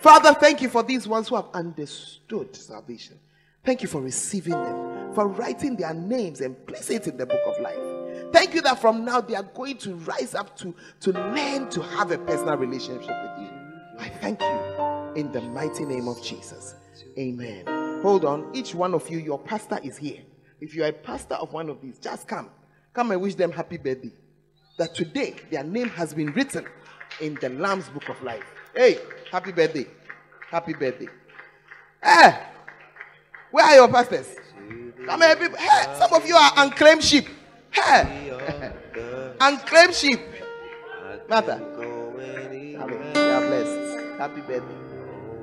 Father, thank you for these ones who have understood salvation. Thank you for receiving them, for writing their names and placing it in the book of life. Thank you that from now they are going to rise up to, to learn to have a personal relationship with you. I thank you in the mighty name of Jesus. Amen. Hold on. Each one of you, your pastor is here. If you are a pastor of one of these, just come. Come and wish them happy birthday. That today their name has been written in the Lamb's book of life. Hey, happy birthday. Happy birthday. Hey, where are your pastors? Come here, people. Hey, some of you are unclaimed sheep. Hey, [LAUGHS] unclaimed sheep. Martha. Are blessed. Happy birthday.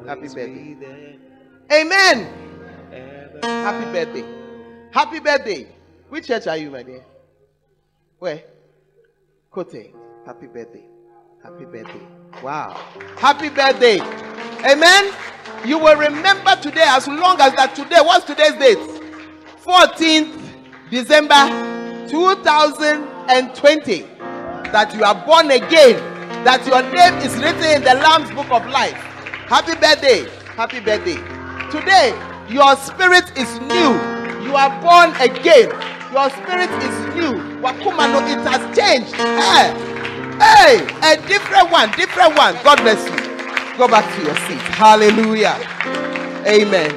Happy birthday. Amen. Happy birthday. Happy birthday. Which church are you, my dear? Where? Kote. Happy birthday. Happy birthday. Wow. Happy birthday. Amen. You will remember today as long as that today. What's today's date? 14th December 2020. That you are born again that your name is written in the Lamb's book of life. Happy birthday. Happy birthday. Today, your spirit is new. You are born again. Your spirit is new. Wakumano, it has changed. Hey, hey, a different one, different one. God bless you. Go back to your seat. Hallelujah. Amen.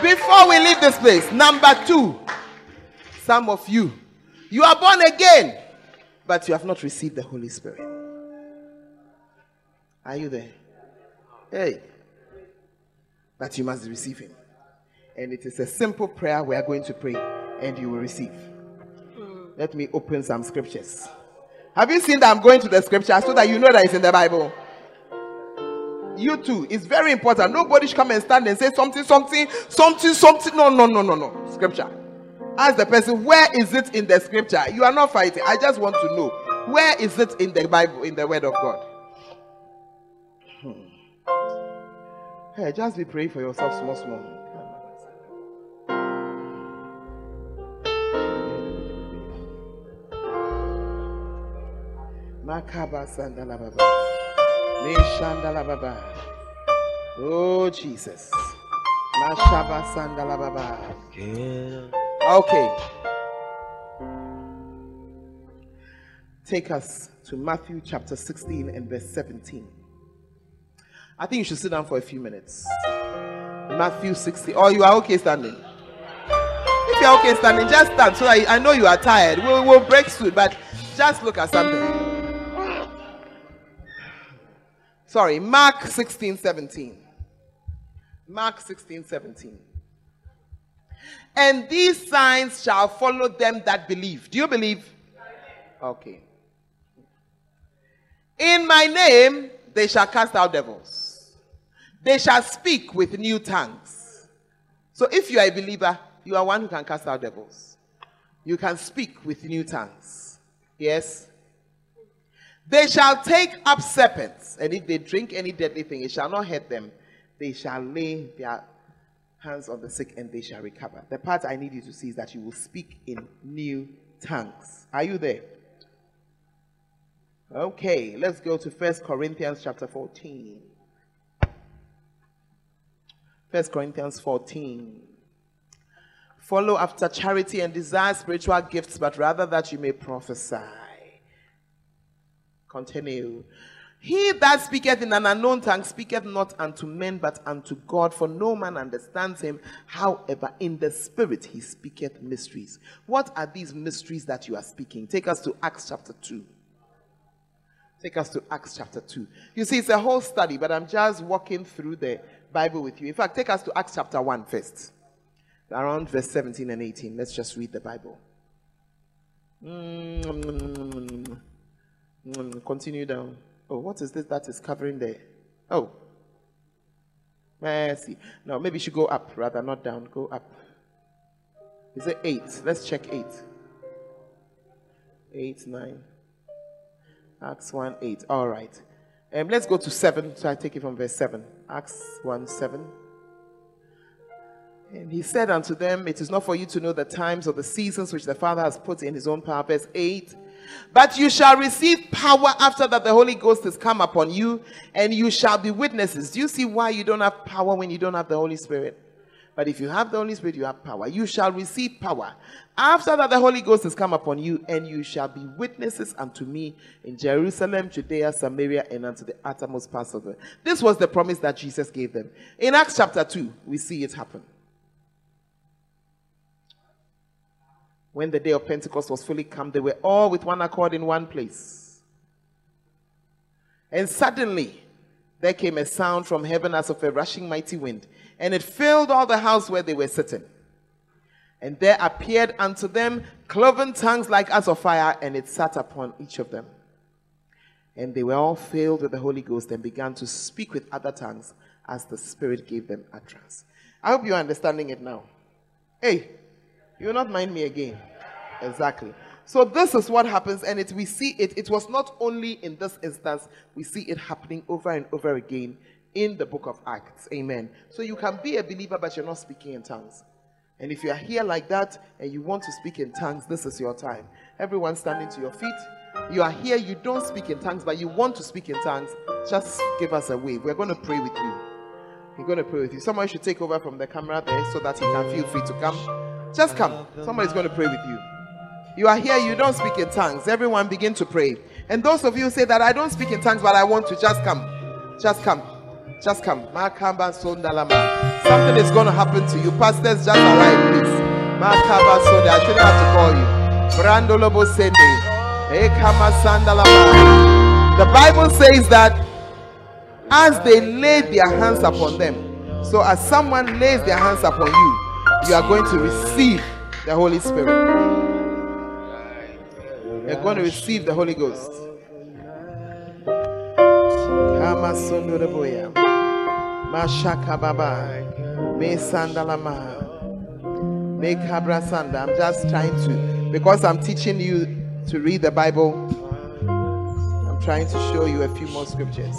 Before we leave this place, number two, some of you, you are born again but you have not received the Holy Spirit. Are you there? Hey. But you must receive Him. And it is a simple prayer we are going to pray, and you will receive. Let me open some scriptures. Have you seen that I'm going to the scripture so that you know that it's in the Bible? You too. It's very important. Nobody should come and stand and say something, something, something, something. No, no, no, no, no. Scripture. Ask the person, where is it in the scripture? You are not fighting. I just want to know where is it in the Bible, in the Word of God? Hmm. Hey, just be praying for yourself, small, small. Makaba Oh, Jesus. Mashaba sandalababa. Yeah. Okay. Take us to Matthew chapter 16 and verse 17. I think you should sit down for a few minutes. Matthew 16. Oh, you are okay standing? If you're okay standing, just stand. So I, I know you are tired. We'll, we'll break soon, but just look at something. Sorry, Mark 16, 17. Mark 16, 17. And these signs shall follow them that believe. Do you believe? Okay. In my name, they shall cast out devils. They shall speak with new tongues. So if you are a believer, you are one who can cast out devils. You can speak with new tongues. Yes? They shall take up serpents, and if they drink any deadly thing, it shall not hurt them. They shall lay their hands on the sick and they shall recover. The part I need you to see is that you will speak in new tongues. Are you there? Okay, let's go to First Corinthians chapter 14. First Corinthians 14. Follow after charity and desire spiritual gifts, but rather that you may prophesy. Continue. He that speaketh in an unknown tongue speaketh not unto men, but unto God, for no man understands him. However, in the spirit he speaketh mysteries. What are these mysteries that you are speaking? Take us to Acts chapter 2. Take us to Acts chapter 2. You see, it's a whole study, but I'm just walking through the Bible with you. In fact, take us to Acts chapter 1 first. Around verse 17 and 18. Let's just read the Bible. Mm, mm, mm, mm Continue down. Oh, what is this that is covering there? Oh. Mercy. No, maybe should go up rather, not down. Go up. Is it 8? Let's check 8. 8, 9. Acts 1 8. All right. Um, let's go to 7. So I take it from verse 7. Acts 1 7. And he said unto them, It is not for you to know the times or the seasons which the Father has put in his own power. Verse 8. But you shall receive power after that the Holy Ghost has come upon you, and you shall be witnesses. Do you see why you don't have power when you don't have the Holy Spirit? But if you have the Holy Spirit, you have power. You shall receive power. After that, the Holy Ghost has come upon you, and you shall be witnesses unto me in Jerusalem, Judea, Samaria, and unto the uttermost parts of the. This was the promise that Jesus gave them. In Acts chapter 2, we see it happen. When the day of Pentecost was fully come, they were all with one accord in one place. And suddenly, there came a sound from heaven as of a rushing mighty wind, and it filled all the house where they were sitting. And there appeared unto them cloven tongues like as of fire, and it sat upon each of them. And they were all filled with the Holy Ghost and began to speak with other tongues as the Spirit gave them utterance. I hope you're understanding it now. Hey, you will not mind me again. Exactly. So this is what happens, and it we see it. It was not only in this instance, we see it happening over and over again in the book of Acts. Amen. So you can be a believer, but you're not speaking in tongues. And if you are here like that and you want to speak in tongues, this is your time. Everyone standing to your feet. You are here, you don't speak in tongues, but you want to speak in tongues, just give us a wave. We're going to pray with you. We're going to pray with you. Someone should take over from the camera there so that he can feel free to come. Just come. Somebody's going to pray with you. You are here, you don't speak in tongues. Everyone begin to pray. And those of you say that I don't speak in tongues, but I want to just come. Just come. Just come. Something is going to happen to you. Pastors, just arrive, please. I shouldn't have to call you. Eh, sandalama. The Bible says that as they laid their hands upon them, so as someone lays their hands upon you, you are going to receive the Holy Spirit. You're going to receive the Holy Ghost. I'm just trying to, because I'm teaching you to read the Bible, I'm trying to show you a few more scriptures.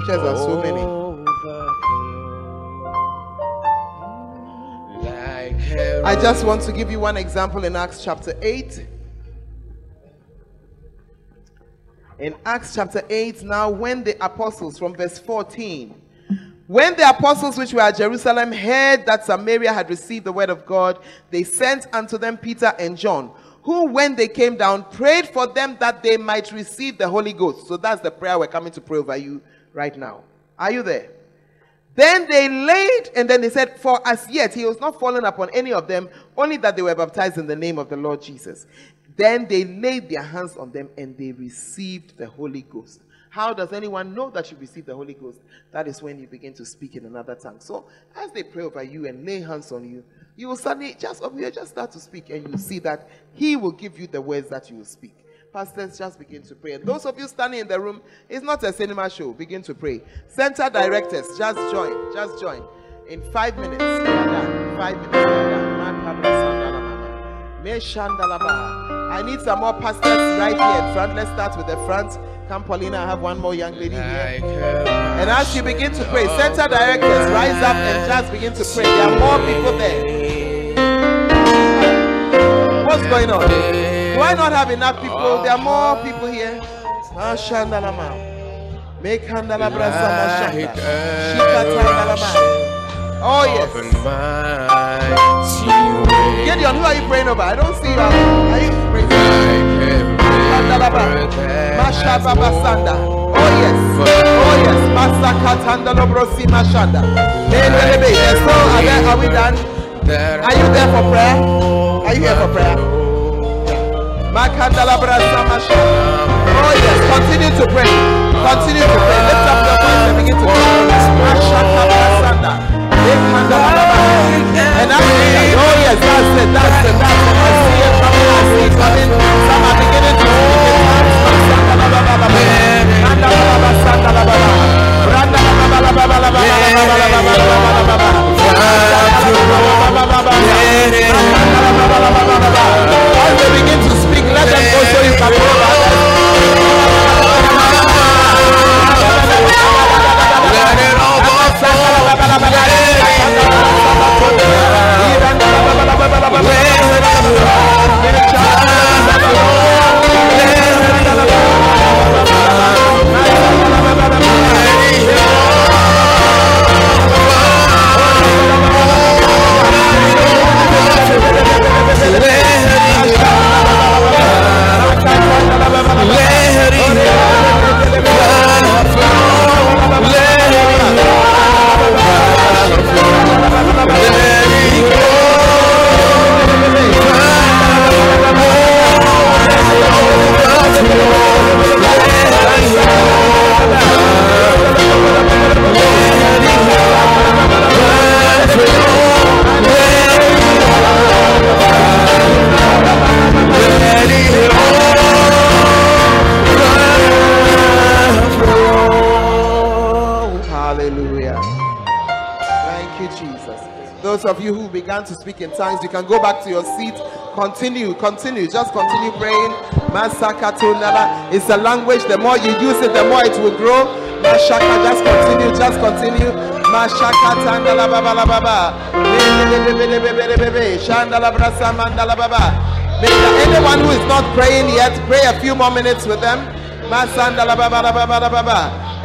Scriptures are so many. I just want to give you one example in Acts chapter 8. In Acts chapter 8, now when the apostles, from verse 14, when the apostles which were at Jerusalem heard that Samaria had received the word of God, they sent unto them Peter and John, who, when they came down, prayed for them that they might receive the Holy Ghost. So that's the prayer we're coming to pray over you right now. Are you there? Then they laid, and then they said, For as yet he was not fallen upon any of them, only that they were baptized in the name of the Lord Jesus. Then they laid their hands on them and they received the Holy Ghost. How does anyone know that you received the Holy Ghost? That is when you begin to speak in another tongue. So as they pray over you and lay hands on you, you will suddenly just you just start to speak and you see that He will give you the words that you will speak. Pastors, just begin to pray. And those of you standing in the room, it's not a cinema show. Begin to pray. Center directors, just join. Just join. In five minutes, we are done. Five minutes, we are done. I need some more pastors right here in front. Let's start with the front. Come, Paulina, I have one more young lady here. And as you begin to pray, center directors, rise up and just begin to pray. There are more people there. What's going on? Do I not have enough people? There are more people here. Mashandalama. Make handala brasa mashanda. Shikatandalama. Oh, yes. Gideon, who are you praying over? I don't see you. Are you praying? Handalaba. Mashababa sanda. Oh, yes. Oh, yes. Masakatandalo brosi mashanda. Yes, so are we done? Are you there for prayer? Are you here for prayer? Oh, yes. Continue to pray. Continue to pray. Lift up your voice and begin to pray. And I see, oh yes, that's it, that's it, that's it. Began to speak in tongues, you can go back to your seat. Continue, continue, just continue praying. Is a language. The more you use it, the more it will grow. Mashaka, just continue, just continue. Mashaka tandala baba la baba. Shandala brasa mandala baba. Anyone who is not praying yet, pray a few more minutes with them.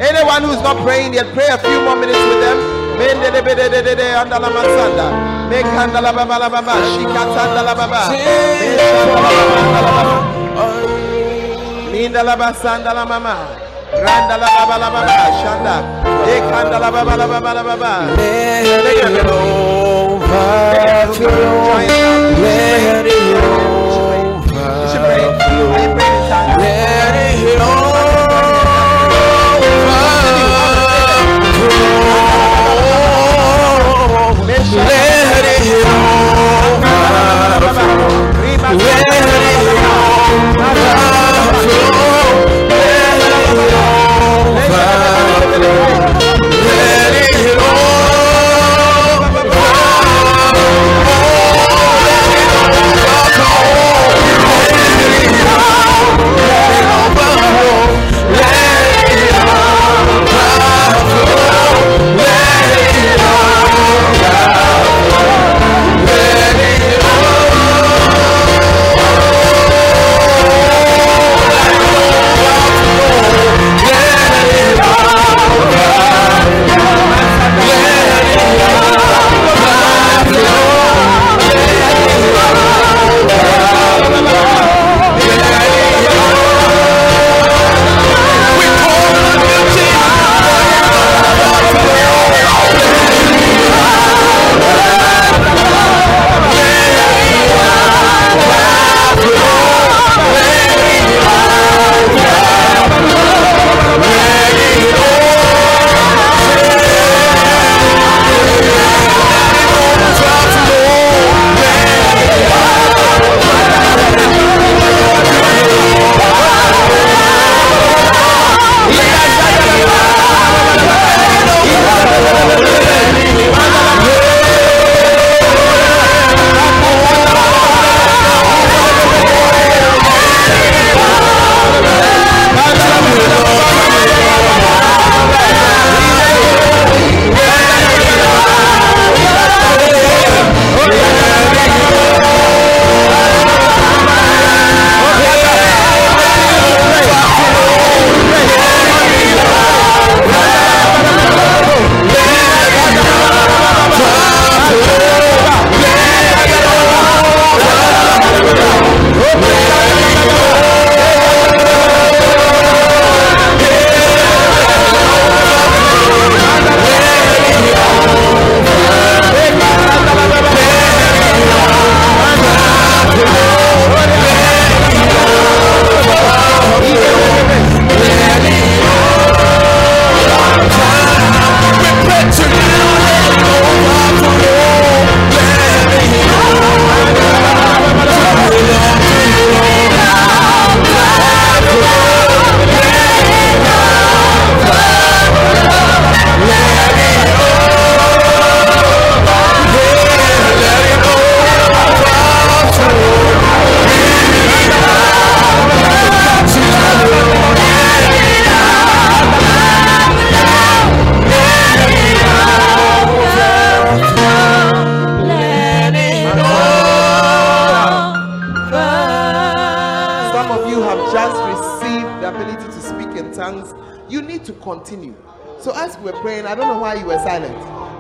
Anyone who is not praying yet, pray a few more minutes with them. Mekanda la baba la baba. Shikatanda la baba. Minda la basanda la mama. Randa la baba la baba. Shanda. Ekanda la baba la baba la baba. Let it overflow. Let it overflow. Overflow.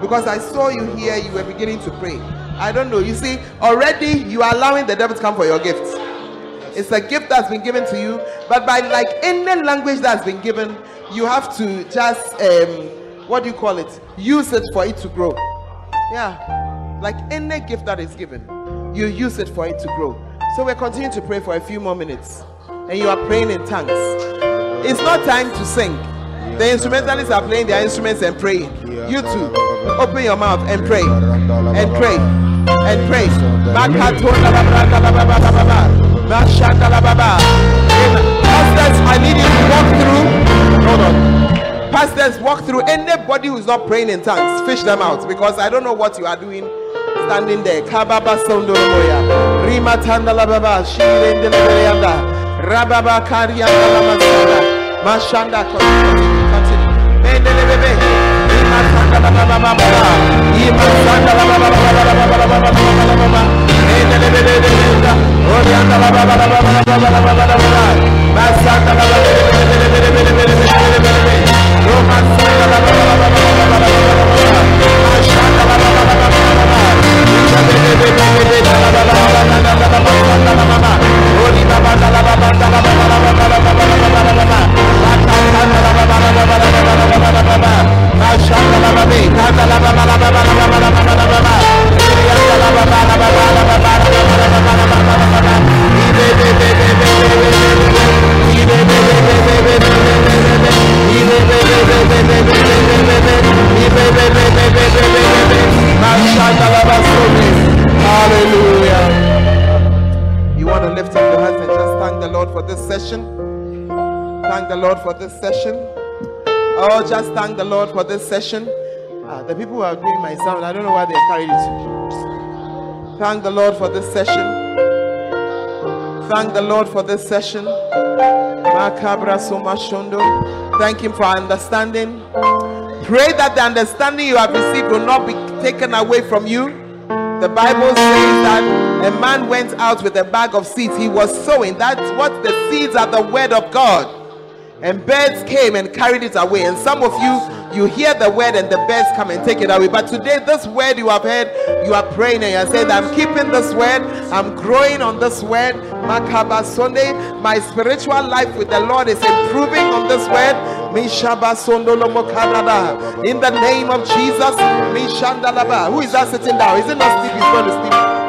Because I saw you here, you were beginning to pray. I don't know. You see, already you are allowing the devil to come for your gift. It's a gift that's been given to you, but by like any language that's been given, you have to just um, what do you call it? Use it for it to grow. Yeah, like any gift that is given, you use it for it to grow. So we're continuing to pray for a few more minutes, and you are praying in tongues. It's not time to sing. The instrumentalists are playing their instruments and praying. You too, open your mouth and pray, and pray, and pray. Pastors, I need you to walk through. Hold on. Pastors, walk through. Anybody who's not praying in tongues, fish them out because I don't know what you are doing standing there. Kababa Sondoromoya. Rima Tandala Baba. Shirende Lebereanda. Rababa Karianda Lamasanda. Mashanda. Continue. Continue. Just thank the Lord for this session. Ah, the people who are doing my sound, I don't know why they carried it. Thank the Lord for this session. Thank the Lord for this session. Thank Him for understanding. Pray that the understanding you have received will not be taken away from you. The Bible says that a man went out with a bag of seeds. He was sowing. That's what the seeds are the word of God. And birds came and carried it away. And some of you, you hear the word and the birds come and take it away. But today, this word you have heard, you are praying and you are saying, I'm keeping this word, I'm growing on this word. Makaba Sunday, my spiritual life with the Lord is improving on this word. In the name of Jesus. Who is that sitting down? Is it not sleep? He's going to.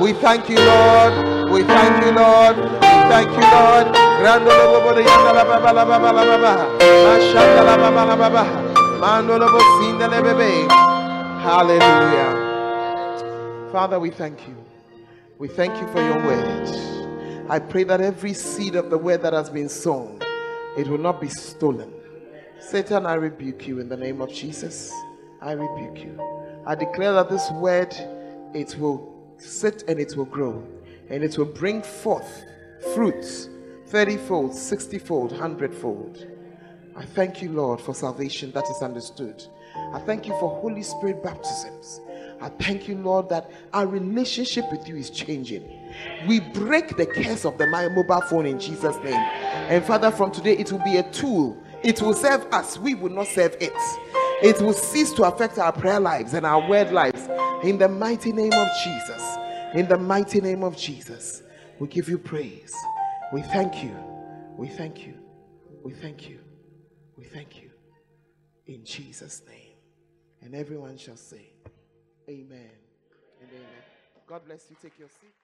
We thank you, Lord. We thank you, Lord. We thank you, Lord. Malaba, Malaba. Mashandalaba, Malaba. Mandolobo, Sindelebe. Hallelujah. Father, we thank you. We thank you for your word. I pray that every seed of the word that has been sown, it will not be stolen. Satan, I rebuke you in the name of Jesus. I rebuke you. I declare that this word, it will sit and it will grow, and it will bring forth fruits 30 fold, 60 fold, 100 fold. I thank you, Lord, for salvation that is understood. I thank you for Holy Spirit baptisms. I thank you, Lord, that our relationship with you is changing. We break the curse of the my mobile phone in Jesus' name. And Father, from today, it will be a tool. It will serve us. We will not serve it. It will cease to affect our prayer lives and our word lives. In the mighty name of Jesus. In the mighty name of Jesus. We give you praise. We thank you. We thank you. We thank you. Thank you. In Jesus' name. And everyone shall say, Amen and amen. God bless you. Take your seat.